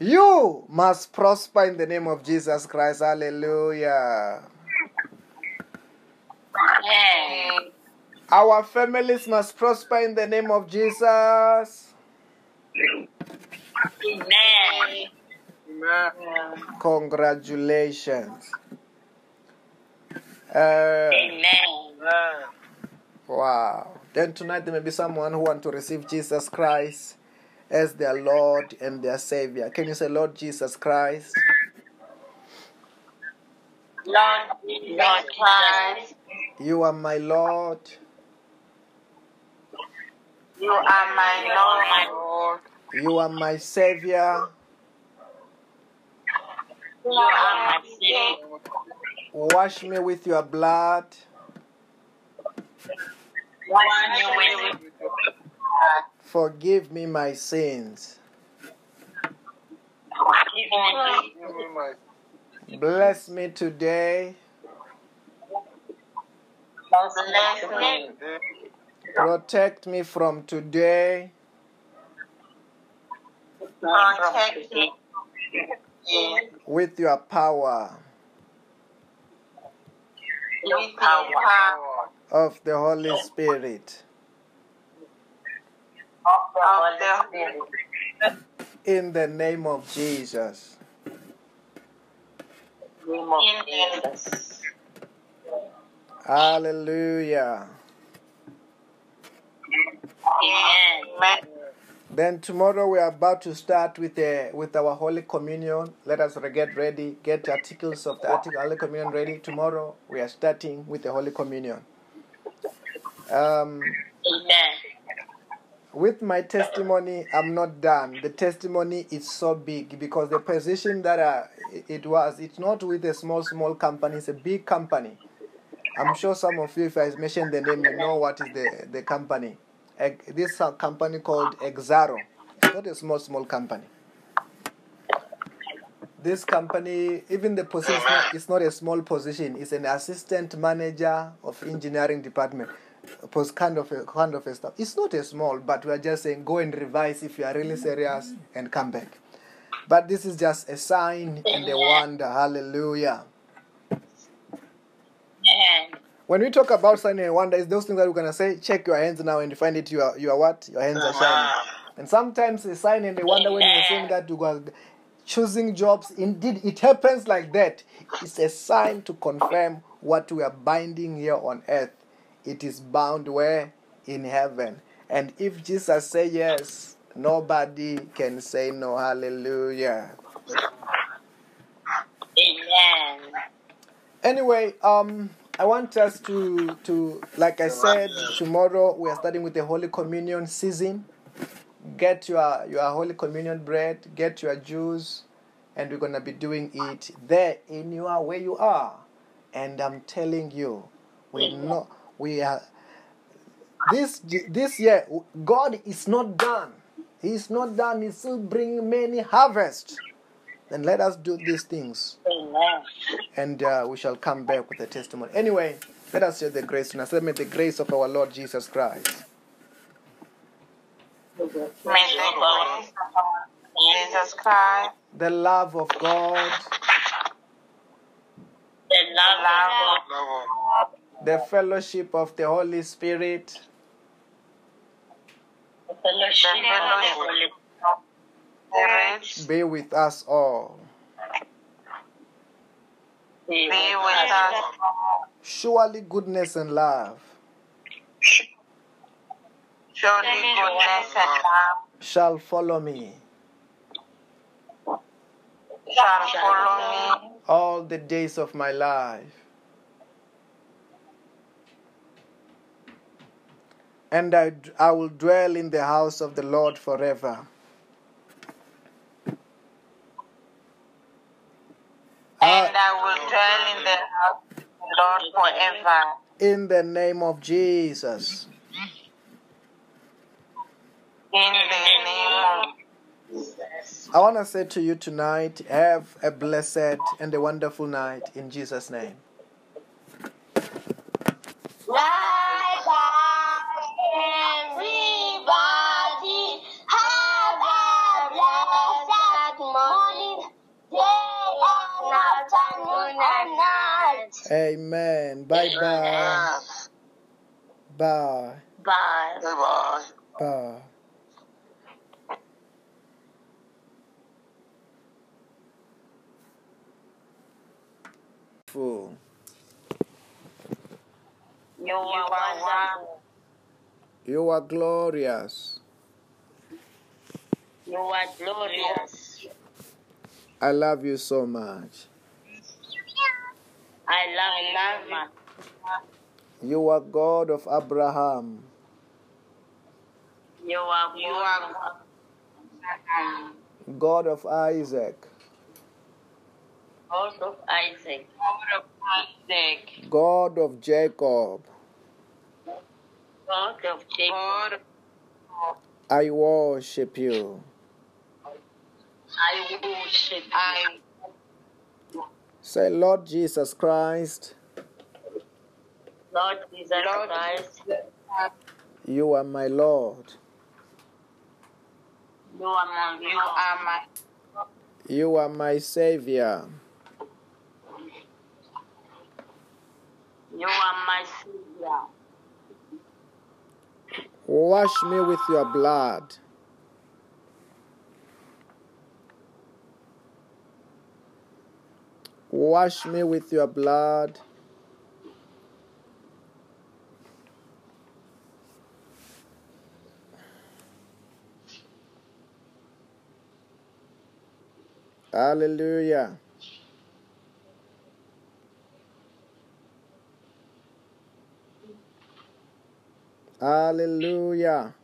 You must prosper in the name of Jesus Christ. Hallelujah. Amen. Our families must prosper in the name of Jesus. Amen. Congratulations. Uh, Amen. wow. Then tonight there may be someone who want to receive Jesus Christ as their Lord and their Savior. Can you say, Lord Jesus Christ? Lord, Lord Christ, You are my Lord. you are my Lord. You are my Savior. You are my Savior. Wash me with your blood. Wash me with your blood. Forgive me my sins. Bless me today. Protect me from today. Protect me. with your power With power of the Holy Spirit. Of the In the name of Jesus. In Jesus. Hallelujah. Amen. Then tomorrow we are about to start with the with our Holy Communion. Let us get ready, get articles of the article Holy Communion ready. Tomorrow we are starting with the Holy Communion. Um, Amen. With my testimony, I'm not done. The testimony is so big because the position that uh, it was, it's not with a small, small company, it's a big company. I'm sure some of you, if I mention the name, you know what is the, the company. This uh, company called Exxaro. It's not a small, small company. This company, even the position, it's not a small position. It's an assistant manager of engineering department. Post kind of a, kind of a stuff. It's not a small, but we are just saying go and revise if you are really serious and come back. But this is just a sign and a wonder. Hallelujah. When we talk about sign and wonder, it's those things that we're gonna say. Check your hands now and find it. You are you are what? Your hands are shining. And sometimes a sign and a wonder when you're saying that you are choosing jobs. Indeed, it happens like that. It's a sign to confirm what we are binding here on earth. It is bound where in heaven. And if Jesus say yes, nobody can say no. Hallelujah. Amen. Anyway, um, I want us to to like I said, tomorrow we are starting with the Holy Communion season. Get your your Holy Communion bread, get your juice, and we're gonna be doing it there in your where you are. And I'm telling you, we know we are this this year. God is not done. He's not done. He's still bringing many harvests. Then let us do these things Amen. and uh, we shall come back with a testimony. Anyway, let us share the grace tonight. Let me the grace of our Lord Jesus Christ, May the grace of our Jesus Christ, the love of God, the love of God, the fellowship of the Holy Spirit, the fellowship of the Holy Spirit be with us all. be with us. Surely goodness and love Surely goodness and love shall follow me shall follow me all the days of my life. And I, I will dwell in the house of the Lord forever. and I will dwell in the house of the Lord forever. In the name of Jesus. In the name of Jesus. I want to say to you tonight, have a blessed and a wonderful night in Jesus' name. Everybody. Have a blessed morning, day and afternoon and night. Amen. Bye bye. Bye. Bye. Bye. Bye. Fool. You are wonderful. You are glorious. You are glorious. I love you so much. I love you. You are God of Abraham, You are you are God of Isaac, God of Isaac. God of Isaac. God of Jacob. God of Jacob. I worship you. I worship. I Say, Lord Jesus Christ, Lord Jesus Christ. you are my Lord. You are my. You are my. You are my Savior. You are my savior. Wash me with your blood. Wash me with your blood. Hallelujah. Hallelujah.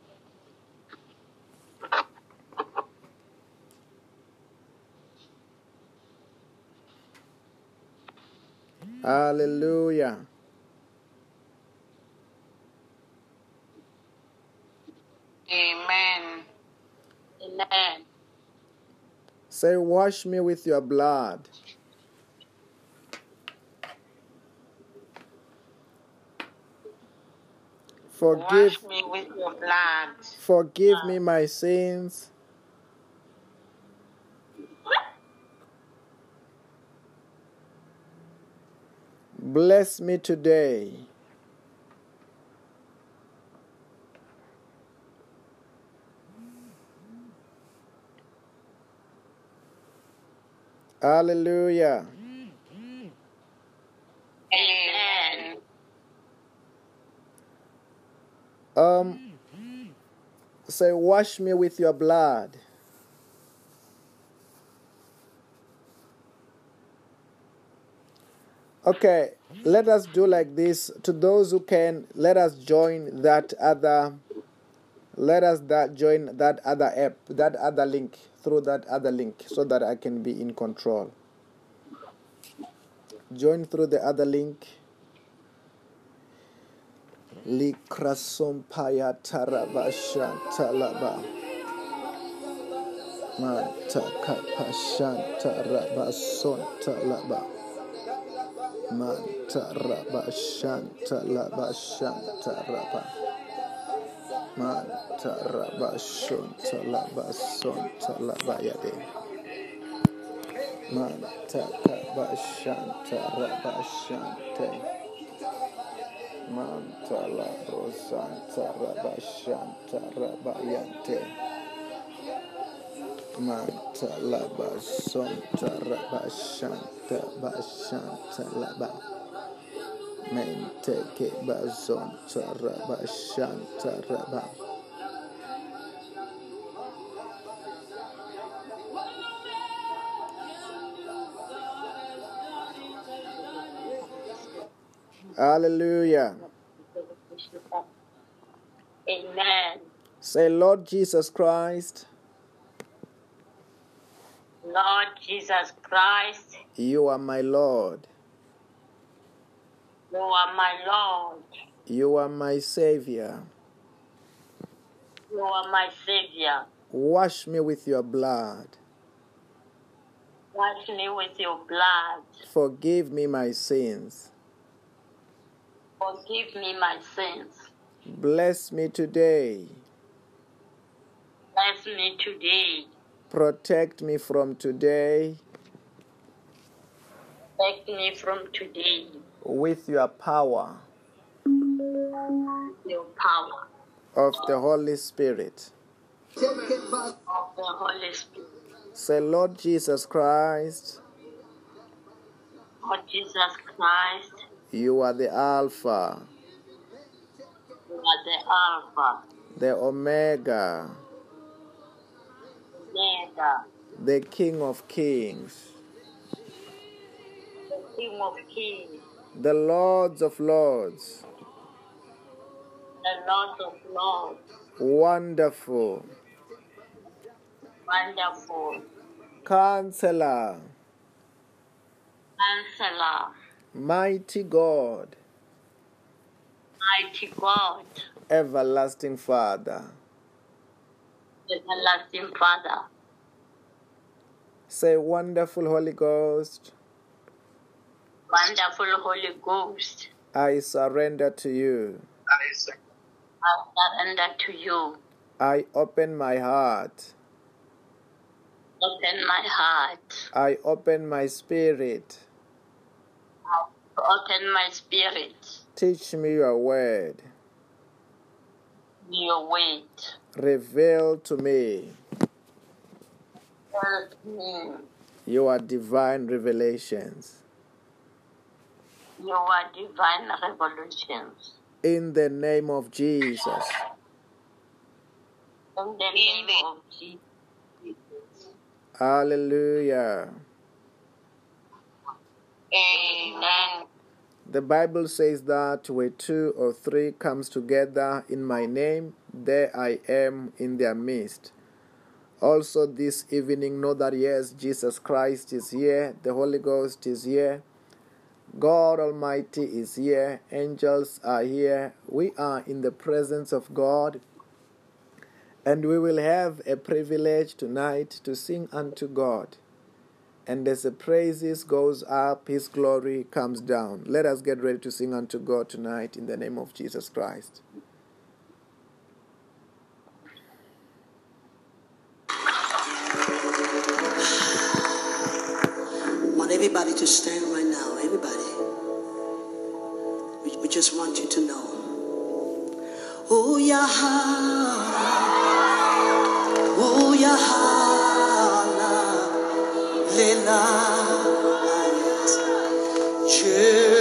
Hallelujah. Amen. Amen. Say, wash me with your blood. Forgive, Wash me with your blood. forgive me my sins. Bless me today. Hallelujah. Amen. Um, say, wash me with your blood. Okay, let us do like this. To those who can, let us join that other. Let us that join that other app, that other link through that other link, so that I can be in control. Join through the other link. Likrasompaya tarabasha talaba. Mantaka pashanta rabason talaba. Manta rabashanta labashanta raba. Manta rabashonta labasonta labayade. Manta kabashanta rabashante. Manta labrosanta rabashanta rabayante. Manta labasonta rabashanta bashanta laba. Mente ke bazonta rabashanta Hallelujah. Amen. Say, Lord Jesus Christ, Lord Jesus Christ, you are my Lord. you are my Lord. You are my Savior. You are my Savior. Wash me with your blood. Wash me with your blood. Forgive me my sins. Forgive me my sins. Bless me today. Bless me today. Protect me from today Protect me from today. with your power Your power of the Holy Spirit. of the Holy Spirit. Say, Lord Jesus Christ, Lord Jesus Christ, you are the Alpha, you are the Alpha, the Omega, Omega, the King of Kings, the King of Kings, the Lords of Lords. the Lord of Lords. Wonderful. Wonderful. Counselor, Counselor, Mighty God, Mighty God, Everlasting Father. Everlasting Father. Say, Wonderful Holy Ghost, Wonderful Holy Ghost, I surrender to you. I surrender to you. I open my heart. Open my heart. I open my spirit. Open my spirit. Teach me your word. Your word. Reveal to me Help me. your divine revelations. Your divine revolutions. In the name of Jesus. In the name of Jesus. Hallelujah. Amen. The Bible says that where two or three comes together in my name, there I am in their midst. Also this evening know that yes, Jesus Christ is here, the Holy Ghost is here, God Almighty is here, angels are here. We are in the presence of God. And we will have a privilege tonight to sing unto God. And as the praises goes up, his glory comes down. Let us get ready to sing unto God tonight in the name of Jesus Christ. I want everybody to stand right now. Everybody. We, just want you to know. Oh, Yaha. Oh, Yahala. Lela. Jesus.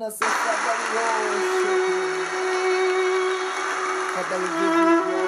We want to say, Father,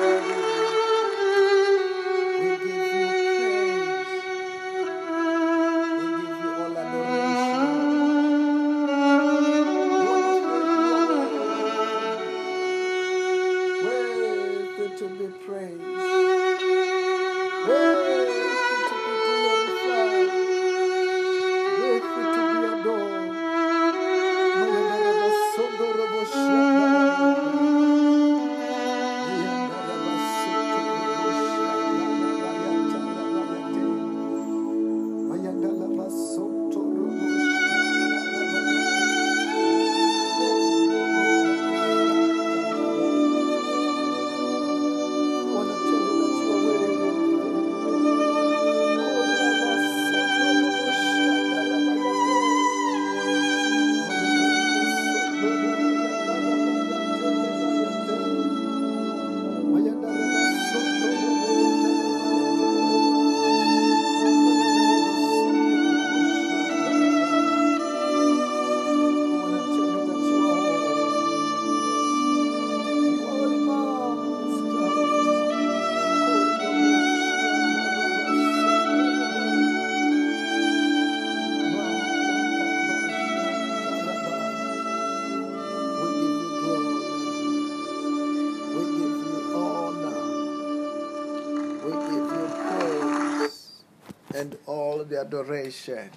adoration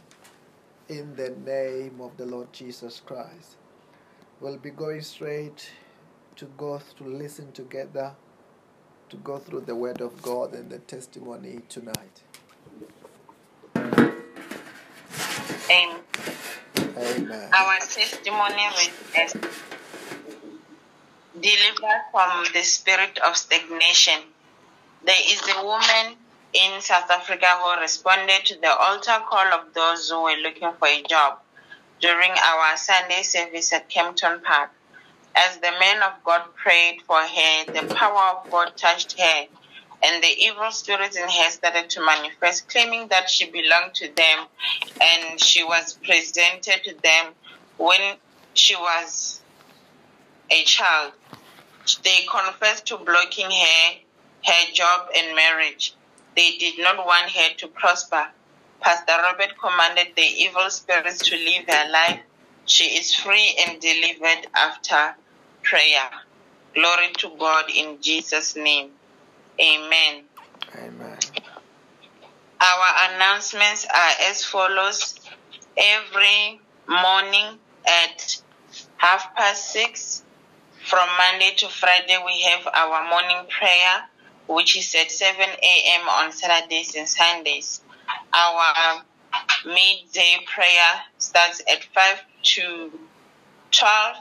in the name of the Lord Jesus Christ. We'll be going straight to go to listen together to go through the word of God and the testimony tonight. Amen. Amen. Our testimony is delivered from the spirit of stagnation. There is a woman in South Africa who responded to the altar call of those who were looking for a job during our Sunday service at Kempton Park. As the man of God prayed for her, the power of God touched her, and the evil spirits in her started to manifest, claiming that she belonged to them and she was presented to them when she was a child. They confessed to blocking her, her job and marriage. They did not want her to prosper. Pastor Robert commanded the evil spirits to leave her life. She is free and delivered after prayer. Glory to God in Jesus' name. Amen. Amen. Our announcements are as follows. Every morning at half past six, from Monday to Friday, we have our morning prayer, which is at 7 a.m. on Saturdays and Sundays. Our midday prayer starts at 5 to 12.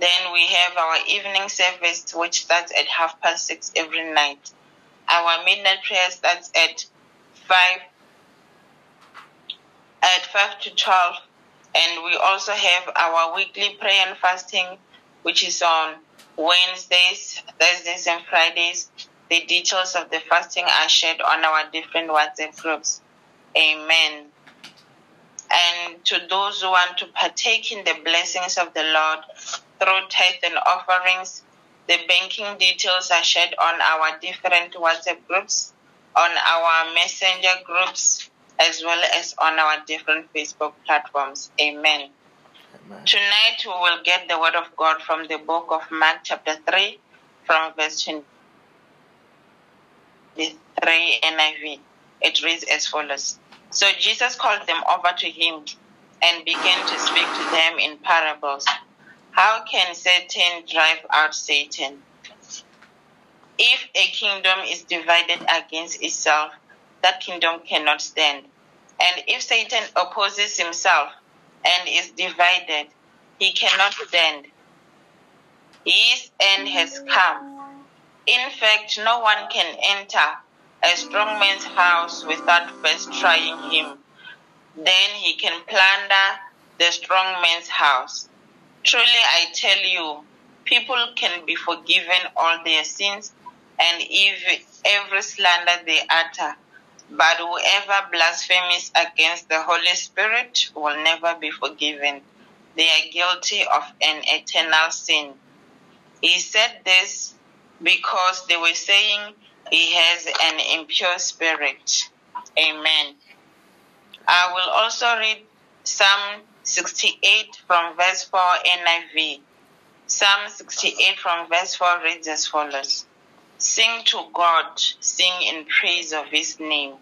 Then we have our evening service, which starts at half past six every night. Our midnight prayer starts at 5 at 5 to 12 and we also have our weekly prayer and fasting which is on wednesdays thursdays and fridays the details of the fasting are shared on our different whatsapp groups amen and to those who want to partake in the blessings of the lord through tithe and offerings the banking details are shared on our different whatsapp groups on our messenger groups as well as on our different Facebook platforms. Amen. Amen. Tonight we will get the word of God from the book of Mark, chapter 3, from verse 23 NIV. It reads as follows So Jesus called them over to him and began to speak to them in parables. How can Satan drive out Satan? If a kingdom is divided against itself, that kingdom cannot stand. And if Satan opposes himself and is divided, he cannot stand. His end has come. In fact, no one can enter a strong man's house without first trying him. Then he can plunder the strong man's house. Truly, I tell you, people can be forgiven all their sins and every slander they utter. But whoever blasphemes against the Holy Spirit will never be forgiven. They are guilty of an eternal sin. He said this because they were saying he has an impure spirit. Amen. I will also read Psalm 68 from verse 4 NIV. Psalm 68 from verse 4 reads as follows Sing to God, sing in praise of his name.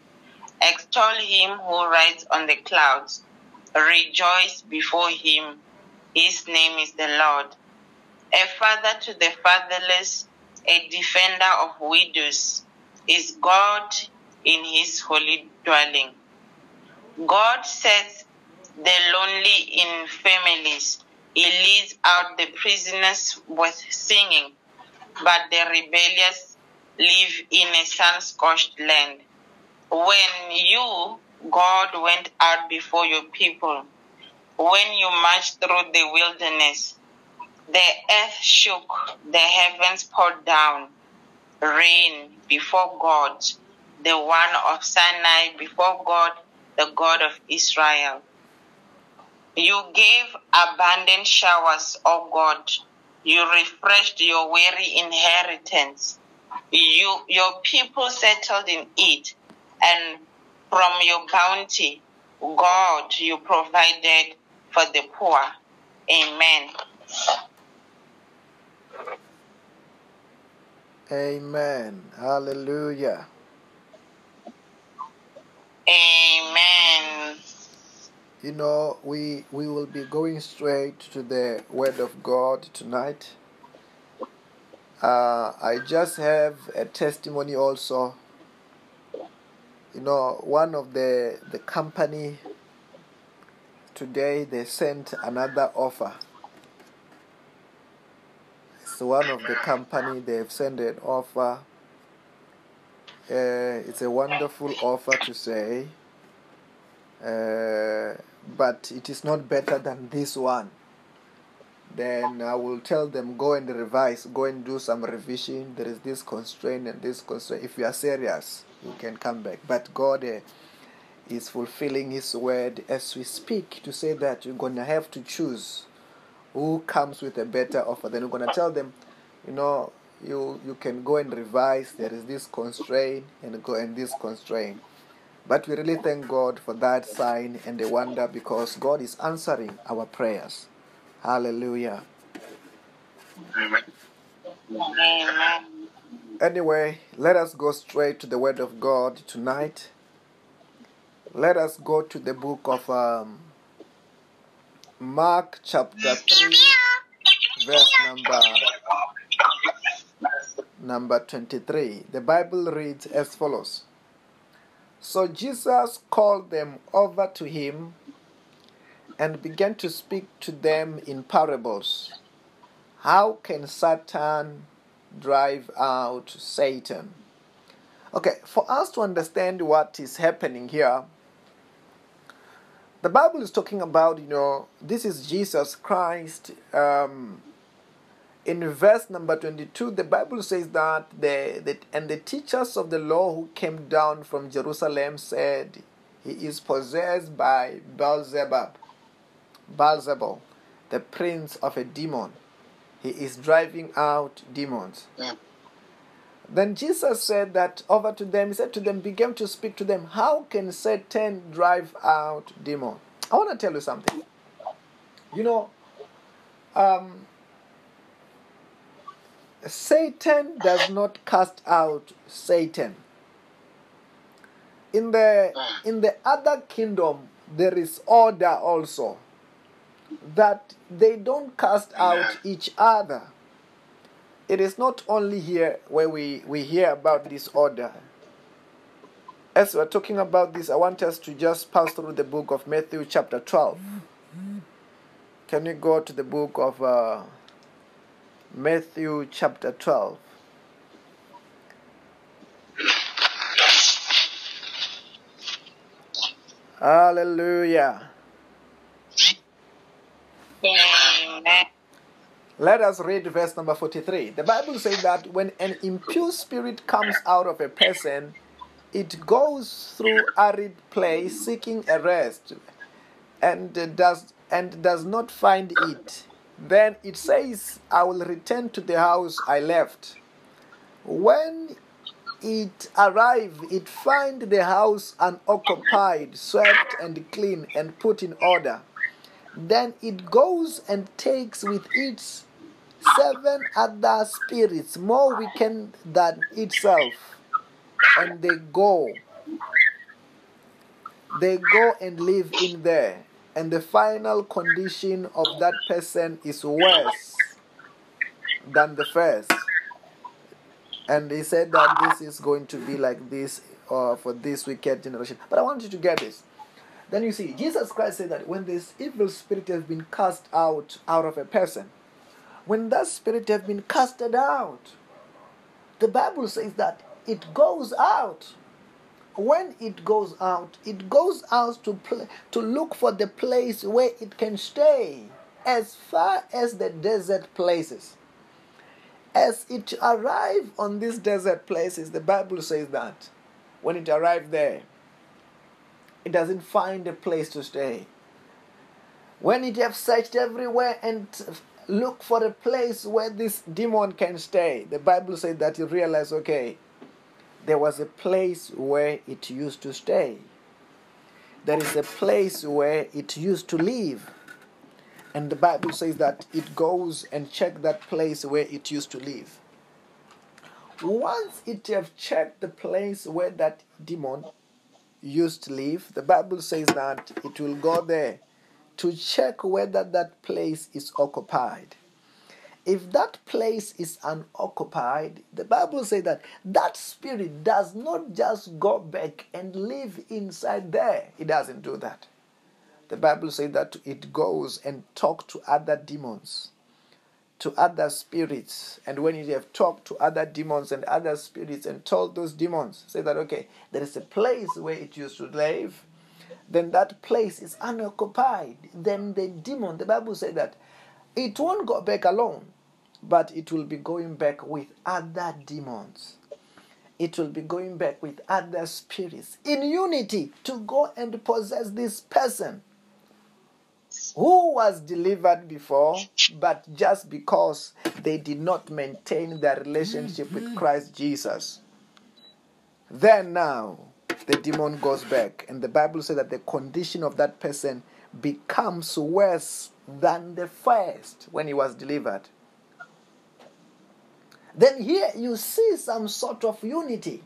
Extol him who rides on the clouds. Rejoice before him. His name is the Lord. A father to the fatherless, a defender of widows, is God in his holy dwelling. God sets the lonely in families. He leads out the prisoners with singing, but the rebellious live in a sun scorched land. When you, God, went out before your people, when you marched through the wilderness, the earth shook, the heavens poured down rain before God, the one of Sinai, before God, the God of Israel. You gave abundant showers, O God. You refreshed your weary inheritance. You, your people settled in it, and from your bounty, God, you provided for the poor. Amen. Amen. Hallelujah. Amen. You know, we we will be going straight to the Word of God tonight. Uh, I just have a testimony also. You know, one of the the company today they sent another offer. One of the company they've sent an offer. Uh, it's a wonderful offer to say, uh, but it is not better than this one. Then I will tell them go and revise, go and do some revision. There is this constraint and this constraint. If you are serious, you can come back. But God uh, is fulfilling His word as we speak to say that you're gonna have to choose who comes with a better offer. Then we're gonna tell them, you know, you you can go and revise. There is this constraint and go and this constraint. But we really thank God for that sign and the wonder because God is answering our prayers. Hallelujah. Amen. Anyway, let us go straight to the Word of God tonight. Let us go to the book of um, Mark, chapter 3, verse number, number 23. The Bible reads as follows So Jesus called them over to him and began to speak to them in parables. How can Satan drive out Satan? Okay, for us to understand what is happening here, the Bible is talking about, you know, this is Jesus Christ. Um, in verse number 22, the Bible says that the, the and the teachers of the law who came down from Jerusalem said, He is possessed by Beelzebub, Beelzebul, the prince of a demon. He is driving out demons. Then Jesus said that over to them, he said to them, began to speak to them, how can Satan drive out demon? I want to tell you something. You know, um, Satan does not cast out Satan. In the in the other kingdom, there is order also that they don't cast out each other. It is not only here where we, we hear about this order. As we're talking about this, I want us to just pass through the book of Matthew, chapter 12. Can you go to the book of uh, Matthew, chapter 12? Hallelujah. Let us read verse number 43. The Bible says that when an impure spirit comes out of a person, it goes through arid place seeking a rest and does and does not find it. Then it says, I will return to the house I left. When it arrived, it find the house unoccupied, swept and clean and put in order. Then it goes and takes with it seven other spirits more wicked than itself, and they go. They go and live in there, and the final condition of that person is worse than the first. And he said that this is going to be like this uh, for this wicked generation. But I want you to get this. Then you see, Jesus Christ said that when this evil spirit has been cast out out of a person, when that spirit has been casted out, the Bible says that it goes out. When it goes out, it goes out to pl- to look for the place where it can stay, as far as the desert places. As it arrived on these desert places, the Bible says that when it arrived there, it doesn't find a place to stay. When it have searched everywhere and look for a place where this demon can stay, the Bible says that you realize, okay, there was a place where it used to stay. There is a place where it used to live. And the Bible says that it goes and check that place where it used to live. Once it have checked the place where that demon used to live, the Bible says that it will go there to check whether that place is occupied. If that place is unoccupied, the Bible says that that spirit does not just go back and live inside there. It doesn't do that. The Bible says that it goes and talk to other demons, to other spirits. And when you have talked to other demons and other spirits and told those demons, say that, okay, there is a place where it used to live, then that place is unoccupied. Then the demon, the Bible says that it won't go back alone, but it will be going back with other demons it will be going back with other spirits in unity to go and possess this person who was delivered before, but just because they did not maintain their relationship with mm-hmm. Christ Jesus. Then now, the demon goes back, and the Bible says that the condition of that person becomes worse than the first when he was delivered. Then here you see some sort of unity.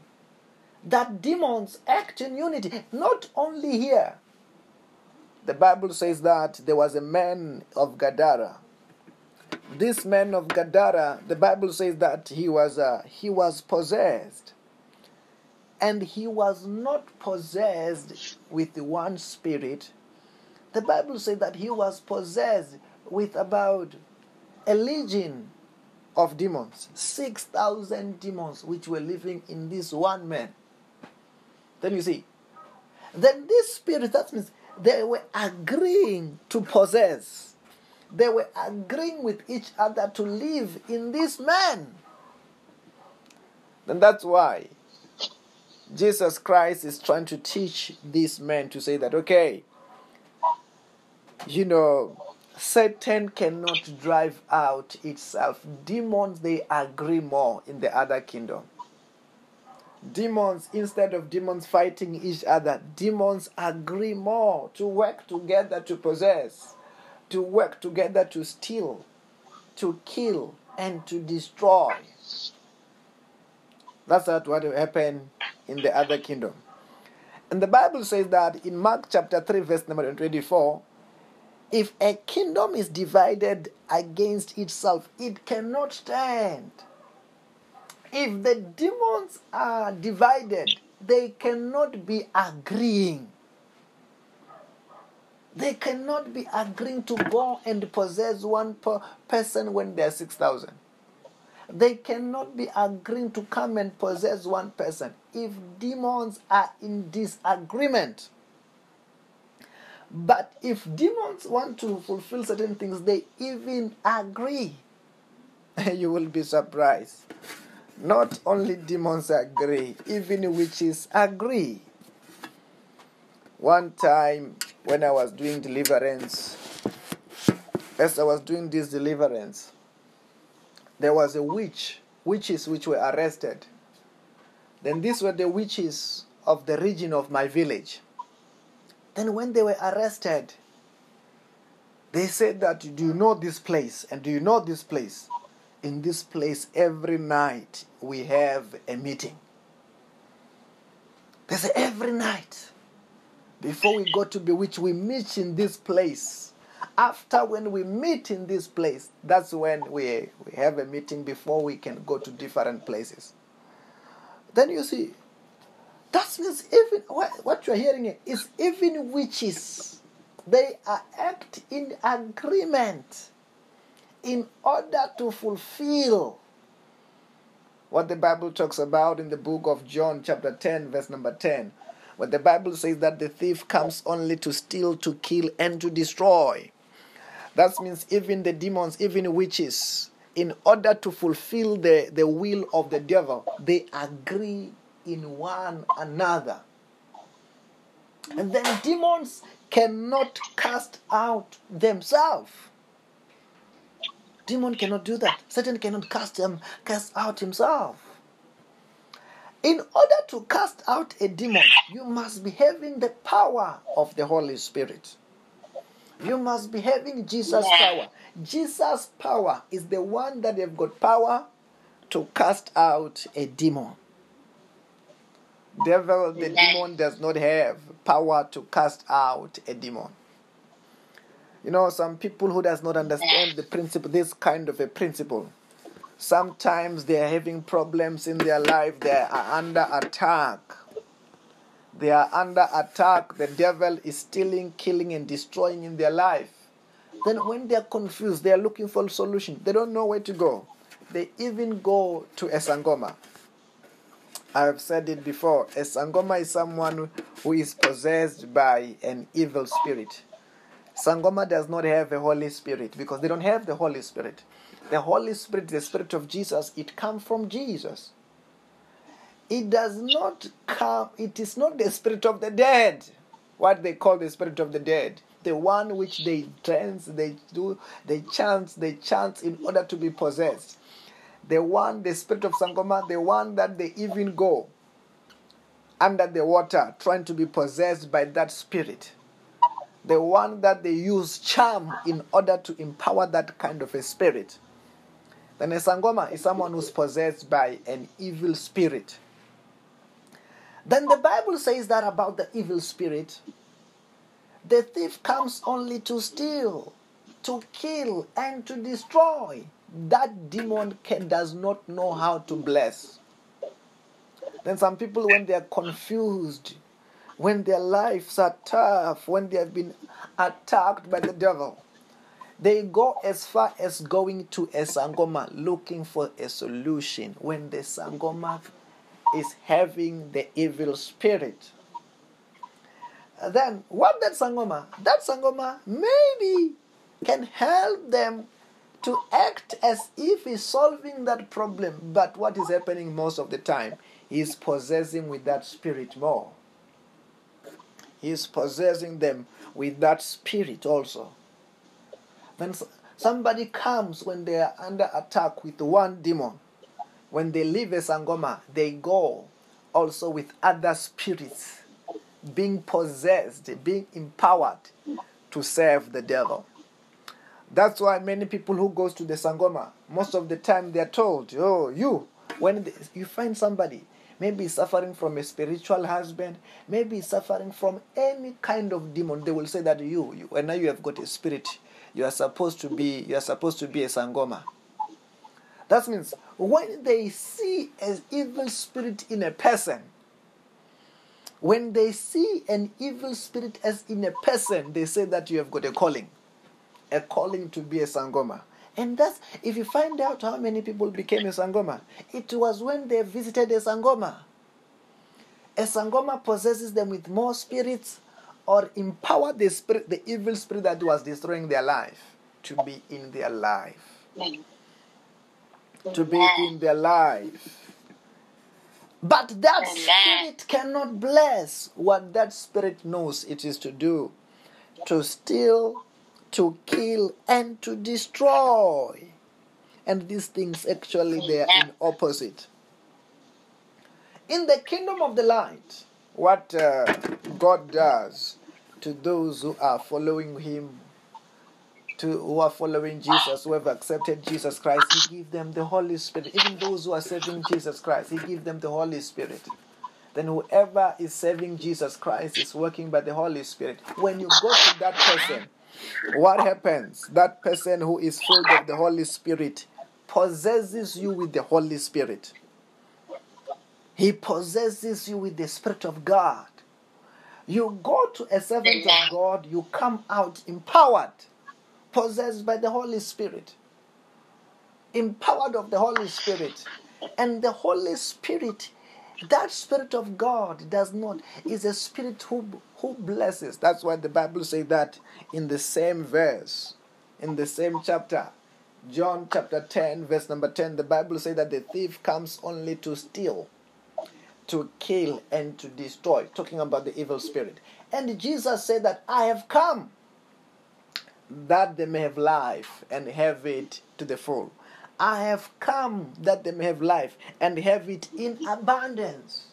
That demons act in unity, not only here. The Bible says that there was a man of Gadara. This man of Gadara, the Bible says that he was uh, he was possessed, and he was not possessed with one spirit. The Bible says that he was possessed with about a legion of demons, 6,000 demons which were living in this one man. Then you see, then this spirit, that means they were agreeing to possess. They were agreeing with each other to live in this man. Then that's why Jesus Christ is trying to teach these men to say that, okay, you know, Satan cannot drive out itself. Demons, they agree more in the other kingdom. Demons, instead of demons fighting each other, demons agree more to work together to possess, to work together to steal, to kill, and to destroy. That's not what will happen in the other kingdom. And the Bible says that in Mark chapter 3, verse number 24, if a kingdom is divided against itself, it cannot stand. If the demons are divided, they cannot be agreeing. They cannot be agreeing to go and possess one per person when there are 6,000. They cannot be agreeing to come and possess one person if demons are in disagreement. But if demons want to fulfill certain things, they even agree. you will be surprised. Not only demons agree, even witches agree. One time when I was doing deliverance, as I was doing this deliverance, there was a witch witches which were arrested. Then these were the witches of the region of my village. Then when they were arrested, they said that do you know this place and do you know this place? In this place every night we have a meeting. They say every night before we go to bewitch we meet in this place. After when we meet in this place, that's when we, we have a meeting before we can go to different places. Then you see, that means even what, what you're hearing is even witches, they are act in agreement in order to fulfill what the Bible talks about in the book of John, chapter 10, verse number 10, where the Bible says that the thief comes only to steal, to kill, and to destroy. That means even the demons, even witches, in order to fulfill the, the will of the devil, they agree in one another. And then demons cannot cast out themselves. Demon cannot do that. Satan cannot cast them, cast out himself. In order to cast out a demon, you must be having the power of the Holy Spirit. You must be having Jesus' power. Jesus' power is the one that they've got power to cast out a demon. Devil, the demon does not have power to cast out a demon. You know, some people who does not understand the principle, this kind of a principle. Sometimes they are having problems in their life. They are under attack. They are under attack. The devil is stealing, killing, and destroying in their life. Then, when they are confused, they are looking for a solution. They don't know where to go. They even go to a sangoma. I have said it before. A sangoma is someone who is possessed by an evil spirit. Sangoma does not have a Holy Spirit because they don't have the Holy Spirit. The Holy Spirit, the Spirit of Jesus, it comes from Jesus. It does not come, it is not the Spirit of the dead, what they call the Spirit of the dead. The one which they dance, they do, they chant, they chant in order to be possessed. The one, the Spirit of Sangoma, the one that they even go under the water trying to be possessed by that spirit the one that they use charm in order to empower that kind of a spirit. Then a sangoma is someone who's possessed by an evil spirit. Then the Bible says that about the evil spirit. The thief comes only to steal, to kill, and to destroy. That demon can, does not know how to bless. Then some people, when they are confused, when their lives are tough, when they have been attacked by the devil, they go as far as going to a sangoma looking for a solution when the sangoma is having the evil spirit. Then, what that sangoma? That sangoma maybe can help them to act as if he's solving that problem, but what is happening most of the time is possessing with that spirit more. He's possessing them with that spirit also. When somebody comes when they are under attack with one demon, when they leave a sangoma, they go also with other spirits, being possessed, being empowered to serve the devil. That's why many people who goes to the sangoma, most of the time they are told, "Oh, you, when you find somebody maybe suffering from a spiritual husband, maybe suffering from any kind of demon. They will say that you, you and now you have got a spirit, you are supposed to be you are supposed to be a sangoma. That means when they see an evil spirit in a person, when they see an evil spirit as in a person, they say that you have got a calling, a calling to be a sangoma. And that's if you find out how many people became a Sangoma, it was when they visited a Sangoma. A Sangoma possesses them with more spirits or empower the spirit, the evil spirit that was destroying their life to be in their life. To be in their life. But that spirit cannot bless what that spirit knows it is to do to steal, to kill, and to destroy. And these things actually they are in opposite. In the kingdom of the light, what uh, God does to those who are following Him, to who are following Jesus, who have accepted Jesus Christ, He gives them the Holy Spirit. Even those who are serving Jesus Christ, He gives them the Holy Spirit. Then whoever is serving Jesus Christ is working by the Holy Spirit. When you go to that person, what happens? That person who is filled of the Holy Spirit possesses you with the Holy Spirit. He possesses you with the Spirit of God. You go to a servant of God, you come out empowered, possessed by the Holy Spirit, empowered of the Holy Spirit. And the Holy Spirit, that Spirit of God does not, is a spirit who, who blesses. That's why the Bible says that in the same verse, in the same chapter. John chapter 10, verse number 10, the Bible says that the thief comes only to steal to kill and to destroy, talking about the evil spirit. And Jesus said that I have come that they may have life and have it to the full. I have come that they may have life and have it in abundance.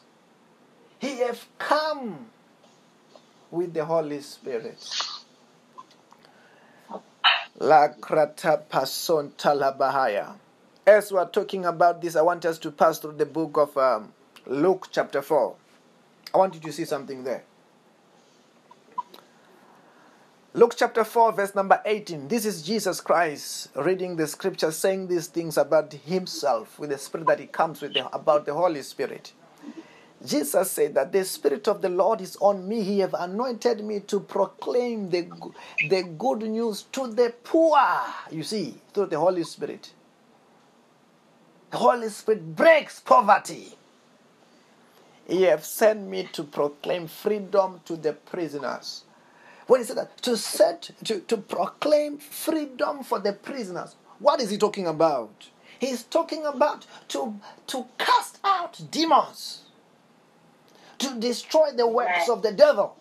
He have come with the Holy Spirit. Talabahaya. As we are talking about this, I want us to pass through the book of um, Luke chapter 4. I want you to see something there. Luke chapter 4, verse number 18. This is Jesus Christ reading the scripture, saying these things about himself with the spirit that he comes with, about the Holy Spirit. Jesus said that the Spirit of the Lord is on me. He have anointed me to proclaim the, the good news to the poor. You see, through the Holy Spirit. The Holy Spirit breaks poverty. He have sent me to proclaim freedom to the prisoners. When he said that, to set, to, to proclaim freedom for the prisoners, what is he talking about? He's talking about to, to cast out demons, to destroy the works of the devil.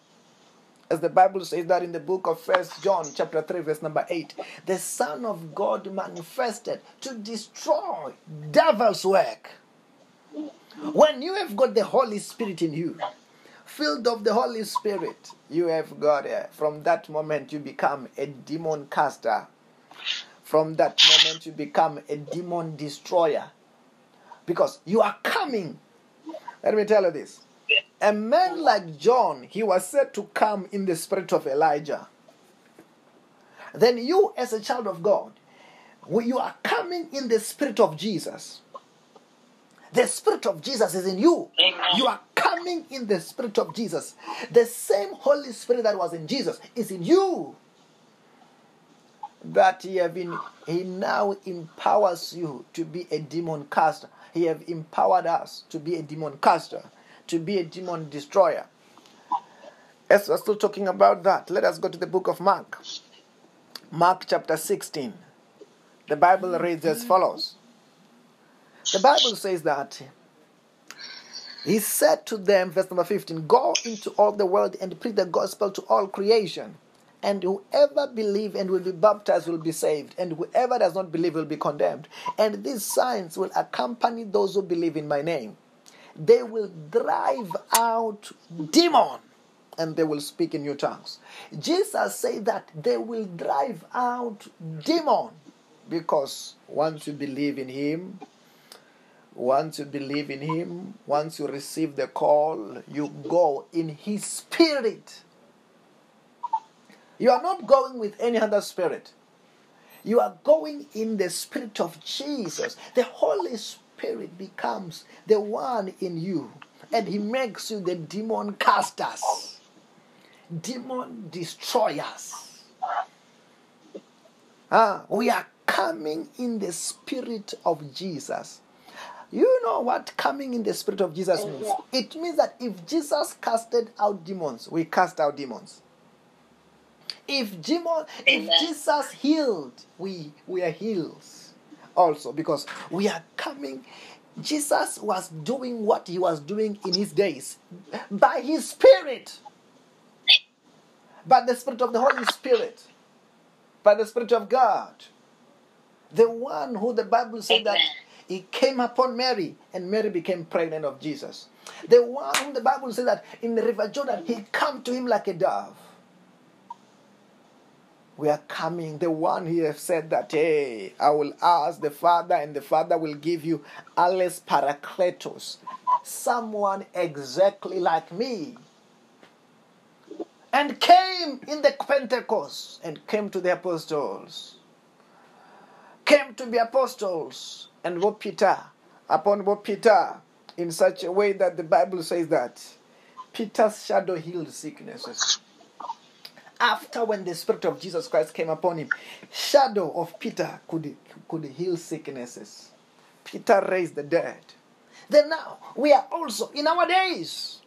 As the Bible says that in the book of First John, chapter 3, verse number 8, the Son of God manifested to destroy devil's work. When you have got the Holy Spirit in you, filled of the Holy Spirit, you have got it. From that moment, you become a demon caster. From that moment, you become a demon destroyer. Because you are coming. Let me tell you this. A man like John, he was said to come in the spirit of Elijah. Then you, as a child of God, you are coming in the spirit of Jesus. The Spirit of Jesus is in you. Amen. You are coming in the Spirit of Jesus. The same Holy Spirit that was in Jesus is in you. That he have been, he now empowers you to be a demon caster. He have empowered us to be a demon caster, to be a demon destroyer. As we're still talking about that, let us go to the book of Mark. Mark chapter 16. The Bible reads as follows. The Bible says that he said to them, verse number 15, Go into all the world and preach the gospel to all creation. And whoever believe and will be baptized will be saved, and whoever does not believe will be condemned. And these signs will accompany those who believe in my name. They will drive out demon and they will speak in new tongues. Jesus said that they will drive out demon because once you believe in him, once you believe in Him, once you receive the call, you go in His Spirit. You are not going with any other spirit. You are going in the Spirit of Jesus. The Holy Spirit becomes the one in you, and He makes you the demon casters, demon destroyers. Ah, we are coming in the Spirit of Jesus. You know what coming in the spirit of Jesus means? It means that if Jesus casted out demons, we cast out demons. If demon, if Jesus healed, we we are heals also because we are coming. Jesus was doing what he was doing in his days by his spirit, by the spirit of the Holy Spirit, by the spirit of God. The one who the Bible said that. He came upon Mary and Mary became pregnant of Jesus. The one whom the Bible said that in the river Jordan he came to him like a dove. We are coming. The one he has said that, hey, I will ask the Father, and the Father will give you Allos Parakletos, someone exactly like me. And came in the Pentecost and came to the apostles. Came to the apostles and what Peter, upon what Peter, in such a way that the Bible says that Peter's shadow healed sicknesses. After when the spirit of jesus christ came upon him shadow of peter could, could heal sicknesses. Peter raised the dead. Then now we are also in our days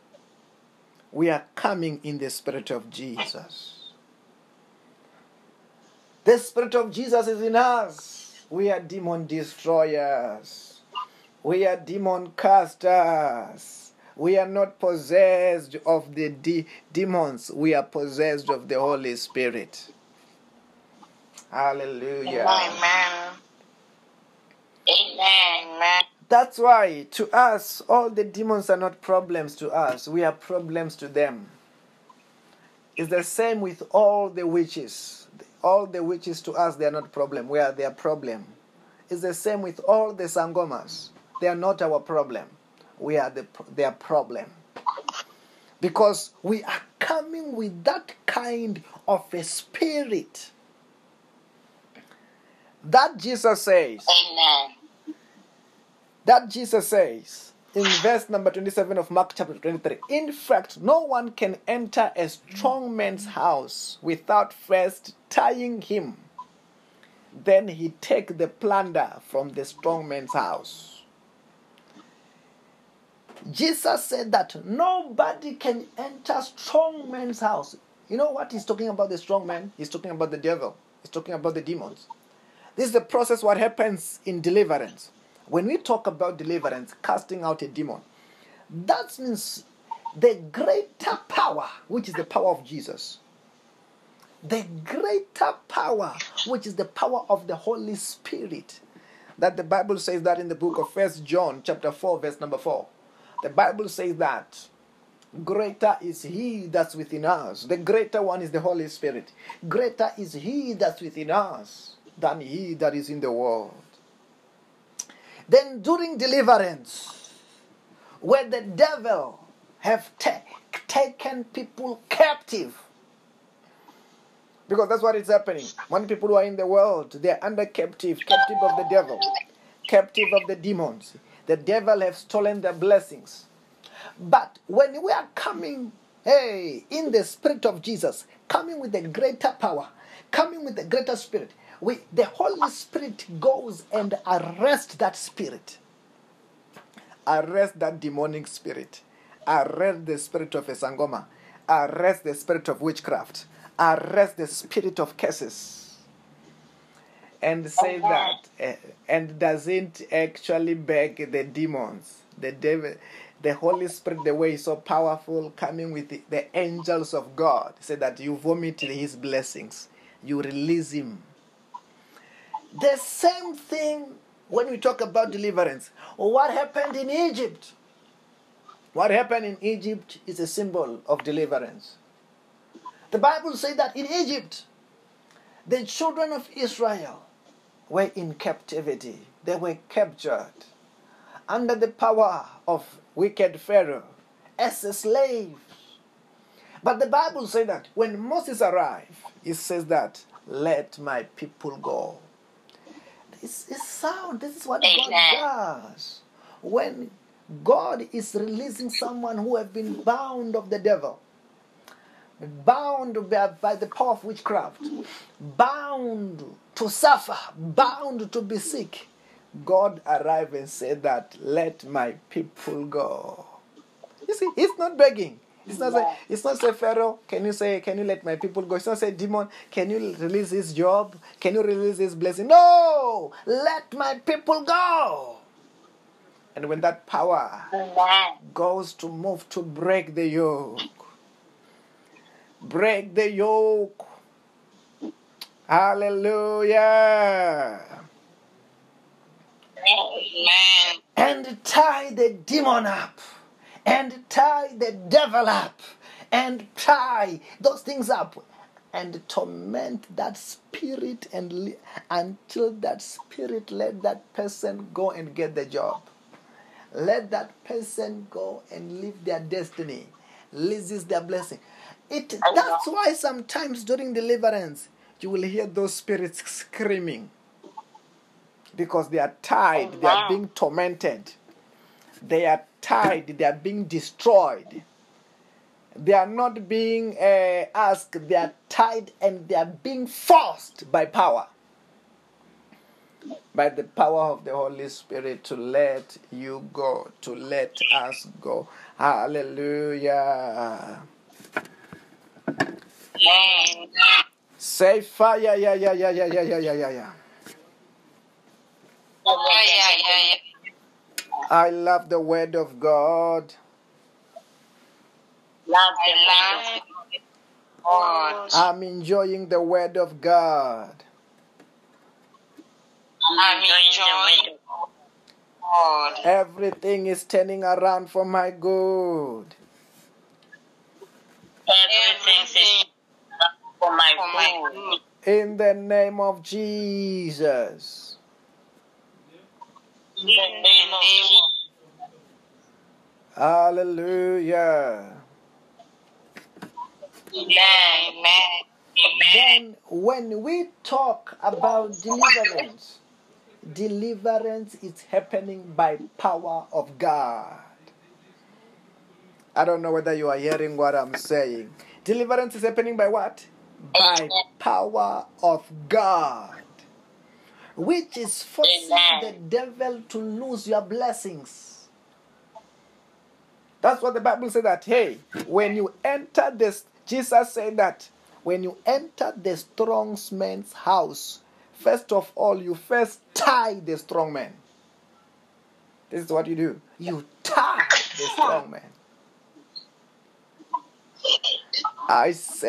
we are coming in the spirit of jesus. The spirit of jesus is in us we are demon destroyers we are demon casters we are not possessed of the de- demons. We are possessed of the Holy Spirit. Hallelujah. Amen. Amen. Amen. That's why to us, all the demons are not problems to us. We are problems to them. It's the same with all the witches. All the witches to us, they are not problem. We are their problem. It's the same with all the sangomas. They are not our problem. We are the, their problem. Because we are coming with that kind of a spirit that Jesus says, Amen. that Jesus says in verse number 27 of Mark chapter 23. In fact, no one can enter a strong man's house without first tying him. Then he take the plunder from the strong man's house. Jesus said that nobody can enter strong man's house. You know what he's talking about the strong man? He's talking about the devil. He's talking about the demons. This is the process what happens in deliverance. When we talk about deliverance, casting out a demon, that means the greater power, which is the power of Jesus. The greater power, which is the power of the Holy Spirit. That the Bible says that in the book of First John, chapter 4, verse number 4. The Bible says that greater is he that's within us. The greater one is the Holy Spirit. Greater is he that's within us than he that is in the world. Then during deliverance, where the devil have ta- taken people captive, because that's what is happening. When people who are in the world, they are under captive, captive of the devil, captive of the demons. The devil have stolen their blessings. But when we are coming, hey, in the spirit of Jesus, coming with the greater power, coming with the greater spirit, we the Holy Spirit goes and arrests that spirit. Arrest that demonic spirit. Arrest the spirit of a sangoma. Arrest the spirit of witchcraft. Arrest the spirit of curses. And say that, eh, and doesn't actually beg the demons, the devil, the Holy Spirit, the way is so powerful, coming with the, the angels of God. Say that you vomit his blessings, you release him. The same thing when we talk about deliverance. What happened in Egypt? What happened in Egypt is a symbol of deliverance. The Bible says that in Egypt, the children of Israel were in captivity. They were captured under the power of wicked Pharaoh as slaves. But the Bible says that when Moses arrived, it says that, let my people go. This is sound. This is what Amen. God does. When God is releasing someone who have been bound of the devil, bound by, by the power of witchcraft, bound to suffer, bound to be sick, God arrived and said that, let my people go. You see, he's not begging. It's not say, it's not say Pharaoh, can you say, can you let my people go? It's not say demon, can you release his job? Can you release his blessing? No! Let my people go. And when that power goes to move to break the yoke, break the yoke. Hallelujah. Amen. and tie the demon up and tie the devil up and tie those things up and torment that spirit and li- until that spirit let that person go and get the job. Let that person go and live their destiny. Is their blessing. It that's why sometimes during deliverance you will hear those spirits screaming. Because they are tied they are being tormented they are tied they are being destroyed. They are not being uh, asked they are tied and they are being forced by power. By the power of the holy spirit to let you go to let us go. Hallelujah. Say fire yeah yeah yeah yeah yeah yeah yeah yeah. Yeah, yeah, yeah. I love the word of god Love I the love God. i'm enjoying the word of god I'm enjoying God. everything is turning around for my good Everything is for my for my good. good. in the name of jesus In the name of Jesus. hallelujah Amen. Amen. Then, when we talk about deliverance, deliverance is happening by power of God. I don't know whether you are hearing what I'm saying. Deliverance is happening by what? By power of God, which is forcing the devil to lose your blessings. That's what the Bible said that, hey, when you enter this, Jesus said that when you enter the strong man's house, first of all, you first tie the strong man. This is what you do. You tie the strong man. I say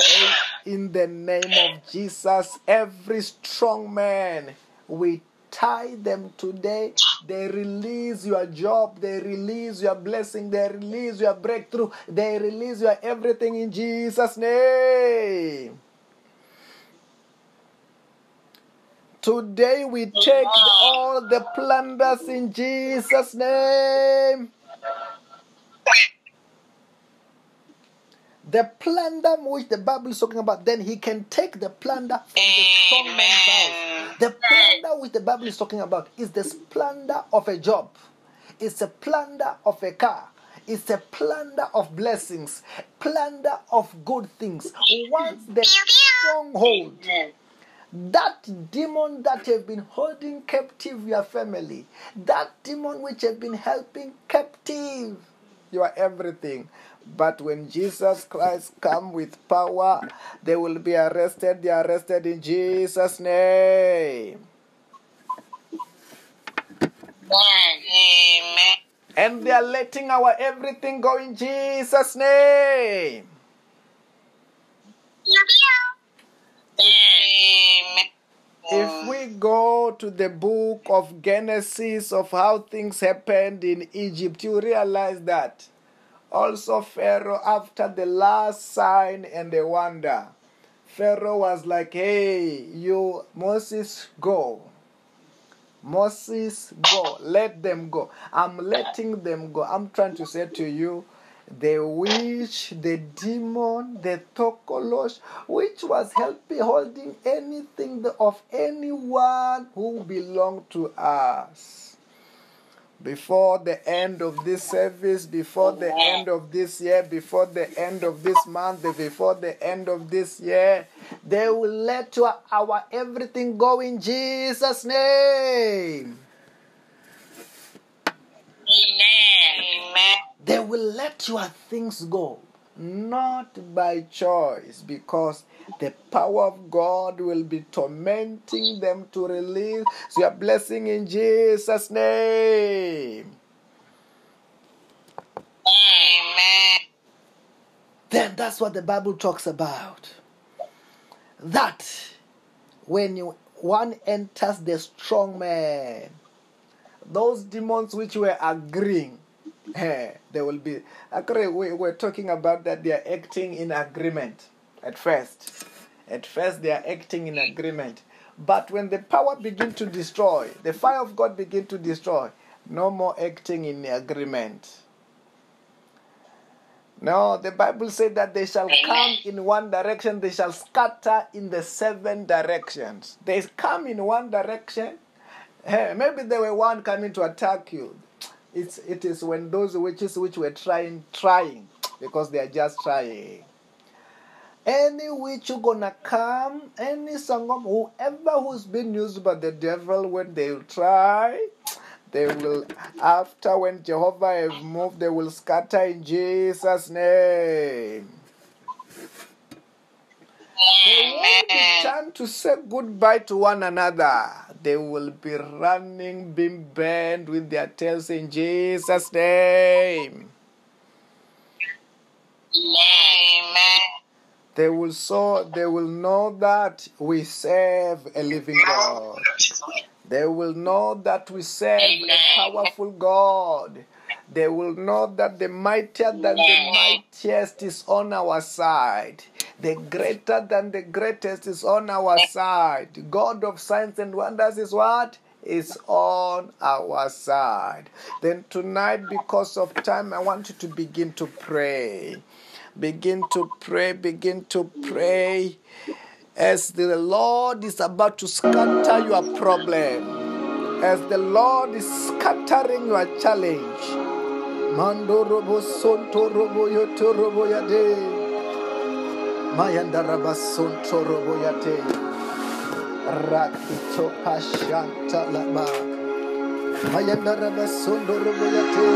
in the name of Jesus, every strong man, we tie them today. They release your job, they release your blessing, they release your breakthrough, they release your everything in Jesus' name. Today we take all the plunders in Jesus' name. The plunder which the Bible is talking about, then he can take the plunder from the strong man's house. The plunder which the Bible is talking about is the plunder of a job. It's a plunder of a car. It's a plunder of blessings, plunder of good things. Once the stronghold, that demon that have been holding captive your family, that demon which have been helping captive your everything. But when Jesus Christ come with power, they will be arrested. They are arrested in Jesus' name. Amen. Amen. And they are letting our everything go in Jesus' name. Amen. If we go to the book of Genesis of how things happened in Egypt, you realize that also Pharaoh, after the last sign and the wonder, Pharaoh was like, Hey, you, Moses, go. Moses, go. Let them go. I'm letting them go. I'm trying to say to you, the witch, the demon, the tokolosh, which was helping holding anything of anyone who belonged to us. Before the end of this service, before the end of this year, before the end of this month, before the end of this year, they will let our, our everything go in Jesus' name. Amen. Amen. They will let your things go, not by choice, because the power of God will be tormenting them to release your blessing in Jesus' name. Amen. Then that's what the Bible talks about. That when you one enters the strong man, those demons which were agreeing, eh, they will be. Actually, we were talking about that they are acting in agreement at first. At first, they are acting in agreement. But when the power begin to destroy, the fire of God begin to destroy, no more acting in agreement. No, the Bible said that they shall come in one direction, they shall scatter in the seven directions. They come in one direction. eh, maybe they were one coming to attack you. It's it is when those witches which were trying trying because they are just trying. Any witch who gonna come, any sangam, whoever who's been used by the devil when they try, they will after when Jehovah have moved, they will scatter in Jesus' name. They won't to say goodbye to one another. They will be running, being burned with their tails in Jesus' name. Amen. They will so they will know that we serve a living God. They will know that we serve a powerful God. They will know that the mightier than the mightiest is on our side. The greater than the greatest is on our side. God of signs and wonders is what? Is on our side. Then tonight, because of time, I want you to begin to pray. Begin to pray, begin to pray as the Lord is about to scatter your problem, as the Lord is scattering your challenge. Mando robo robo robo. Mayanda Rabasun Toroboyate Rakito Pashanta Lama Mayanda Rabasun Toroboyate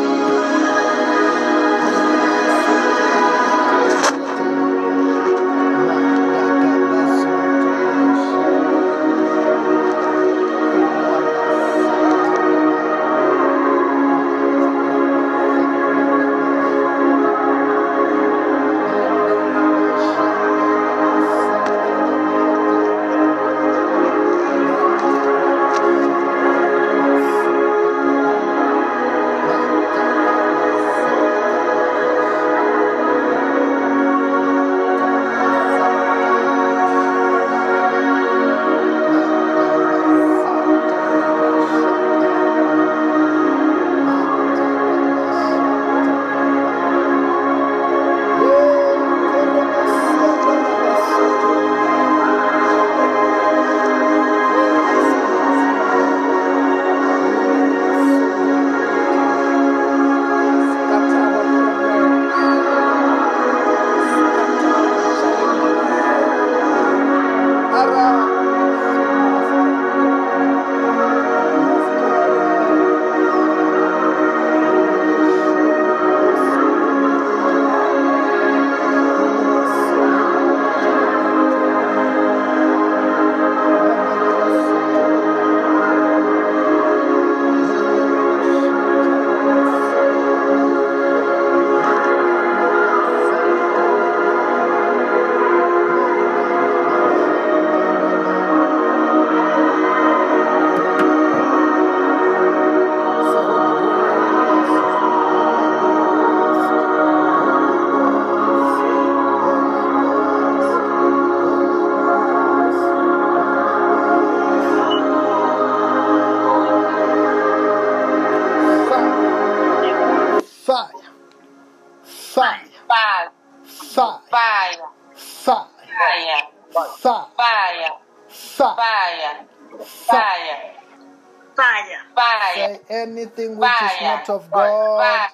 of God.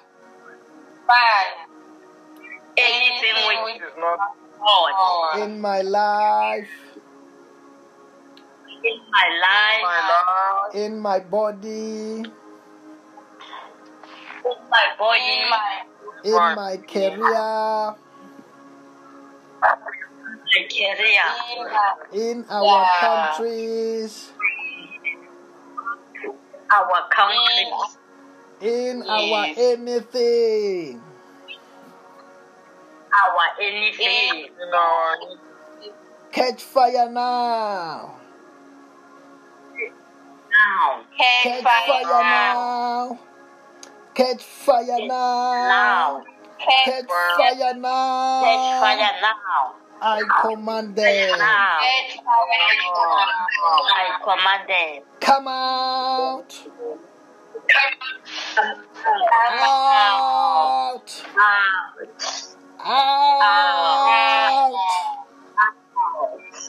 Fire. Anything which which is not God. In my life, in my life, in my body, in my body, in my career, my career, in my in our Yeah. countries, our country, in our anything. our anything. Catch fire now. now. Catch fire now. Catch fire now. Now. Catch fire now. Catch fire now. I command them. Now. I command them. Come out. Out. Out. Out.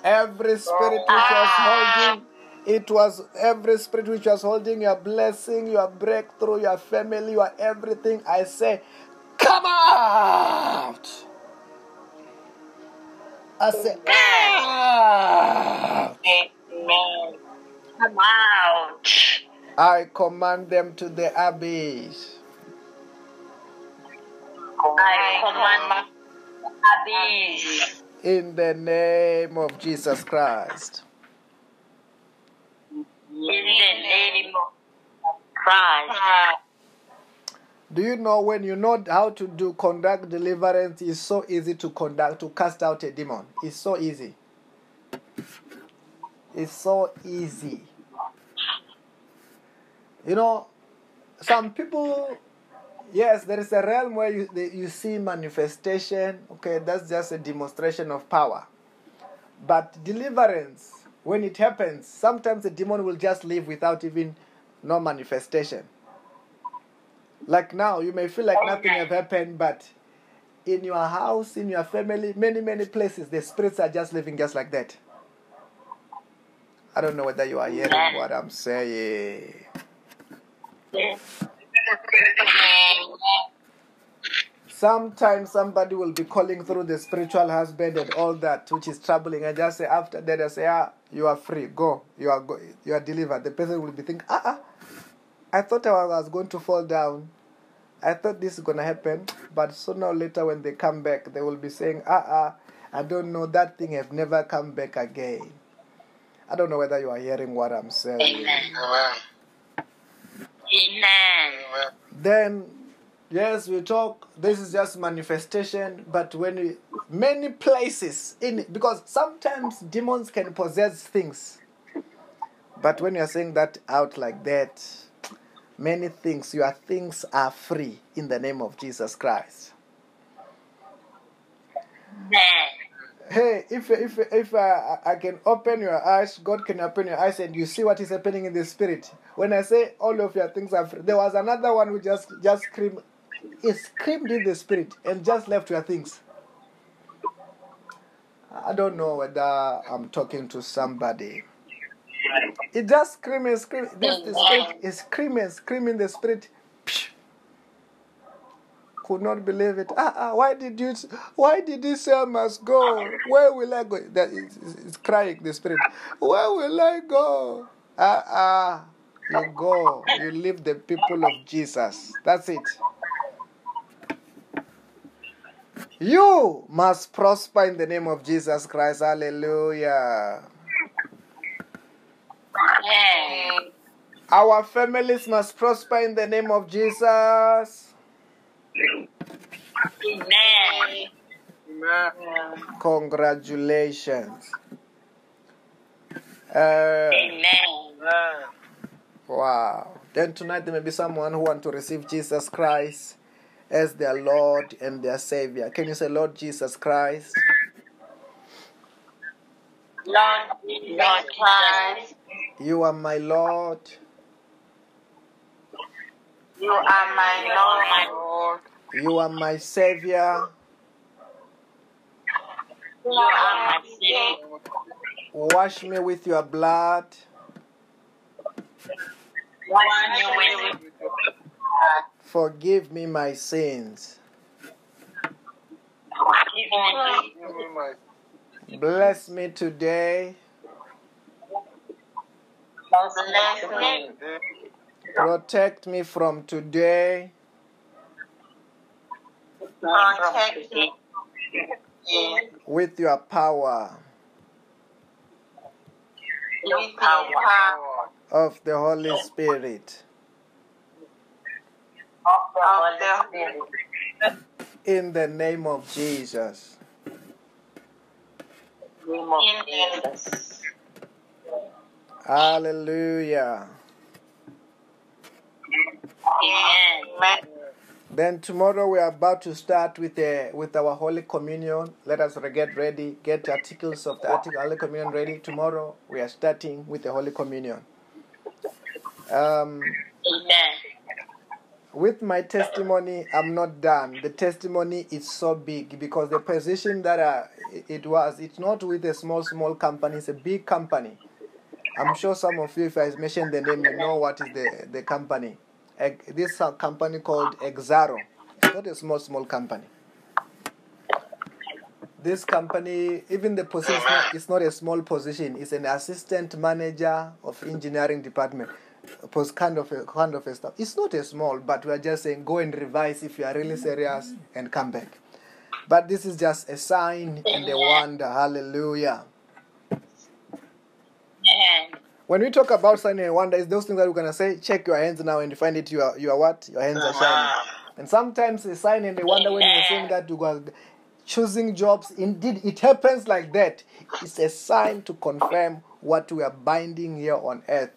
Every spirit which was holding, it was every spirit which was holding your blessing, your breakthrough, your family, your everything. I say, come out. I say, out. Come out. I command them to the abyss. I command abyss. In the name of Jesus Christ. In the name of Christ. Do you know when you know how to do conduct deliverance, it's so easy to conduct, to cast out a demon. It's so easy. It's so easy. You know, some people, yes, there is a realm where you, you see manifestation. Okay, that's just a demonstration of power. But deliverance, when it happens, sometimes the demon will just leave without even no manifestation. Like now, you may feel like nothing have happened, but in your house, in your family, many, many places, the spirits are just living just like that. I don't know whether you are hearing what I'm saying. Sometimes somebody will be calling through the spiritual husband and all that, which is troubling. I just say after that, I say, ah, you are free, go, you are go, you are delivered. The person will be thinking, ah, ah, I thought I was going to fall down. I thought this is gonna happen, but sooner or later when they come back, they will be saying, ah, ah, I don't know, that thing have never come back again. I don't know whether you are hearing what I'm saying. Amen. Amen. Then, yes, we talk. This is just manifestation, but when we, many places in because sometimes demons can possess things, but when you are saying that out like that, many things, your things are free in the name of Jesus Christ. Amen. Hey, if if if uh, I can open your eyes, God can open your eyes, and you see what is happening in the spirit. When I say all of your things are free, there was another one who just just screamed, he screamed in the spirit and just left your things. I don't know whether I'm talking to somebody. It just scream and scream. This the spirit is screaming, screaming the spirit. Psh. Could not believe it. Ah, ah, why did you? Why did you say I must go? Where will I go? That is, crying the spirit. Where will I go? Ah, ah, you go. You leave the people of Jesus. That's it. You must prosper in the name of Jesus Christ. Hallelujah. Our families must prosper in the name of Jesus. Amen. Congratulations. Uh, Amen. wow. Then tonight there may be someone who want to receive Jesus Christ as their Lord and their Savior. Can you say, Lord Jesus Christ? Lord, Lord Christ, You are my Lord. You are my Lord. You are my Savior. you are my Savior. Wash me with your blood. Wash me with Forgive me my sins. Bless me today. Bless me. Protect me from today. Protect me. with your power With your power power of the Holy Spirit. of the of Holy Spirit. In the name of Jesus. Name of Jesus. Hallelujah. Amen. Then tomorrow we are about to start with the with our Holy Communion. Let us get ready, get articles of the article Holy Communion ready. Tomorrow we are starting with the Holy Communion. Um, Amen. with my testimony, I'm not done. The testimony is so big because the position that uh, it was, it's not with a small, small company, it's a big company. I'm sure some of you, if I mention the name, you know what is the, the company. This uh, company called Exxaro. It's not a small, small company. This company, even the position, it's not a small position. It's an assistant manager of engineering department. Kind of a kind of a stuff. It's not a small, but we are just saying go and revise if you are really serious and come back. But this is just a sign and a wonder. Hallelujah. Amen. When we talk about sign and wonder, it's those things that we're gonna say, check your hands now and you find it you are you are what? Your hands are shining. And sometimes a sign and a wonder when you're saying that you are choosing jobs, indeed it happens like that. It's a sign to confirm what we are binding here on earth.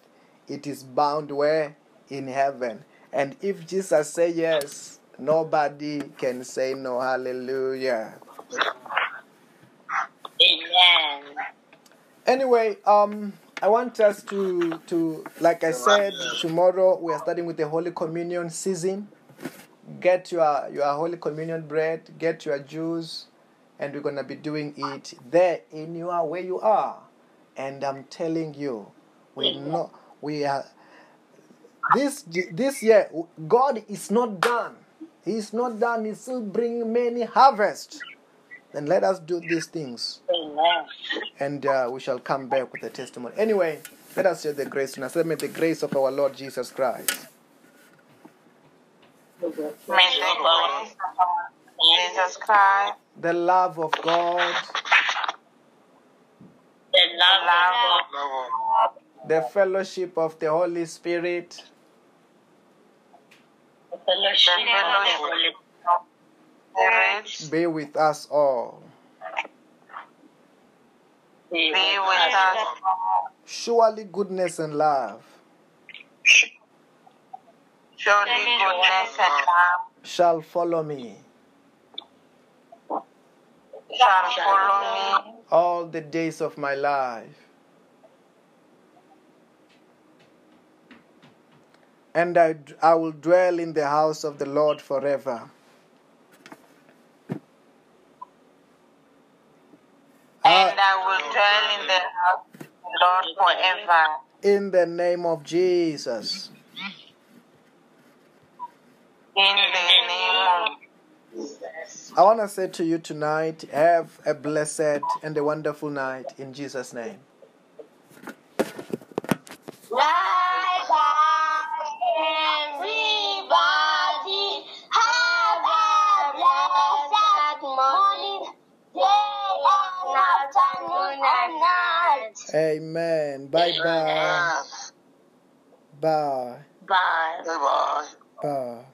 It is bound where? In heaven. And if Jesus say yes, nobody can say no. Hallelujah. Amen. Anyway, um, I want us to to like I said, tomorrow we are starting with the Holy Communion season. Get your your Holy Communion bread, get your juice, and we're gonna be doing it there in your where you are. And I'm telling you, we know we are this this year. God is not done. He's not done. He's still bringing many harvest. Then let us do these things Amen. and uh, we shall come back with a testimony. Anyway, let us share the grace now. May the grace of our Lord Jesus Christ, the grace of our Jesus Christ, the love of God, The love of God, the fellowship of the Holy Spirit, the fellowship of the Holy Spirit, be with us all. Be with us. Surely goodness and love Surely goodness and love shall follow me shall follow me all the days of my life. And I, I will dwell in the house of the Lord forever. Uh, and I will dwell in the house of the Lord forever. In the name of Jesus. In the name of I want to say to you tonight, have a blessed and a wonderful night in Jesus' name. Bye bye, everybody. Night. Amen. Bye bye. Bye. Bye. Bye.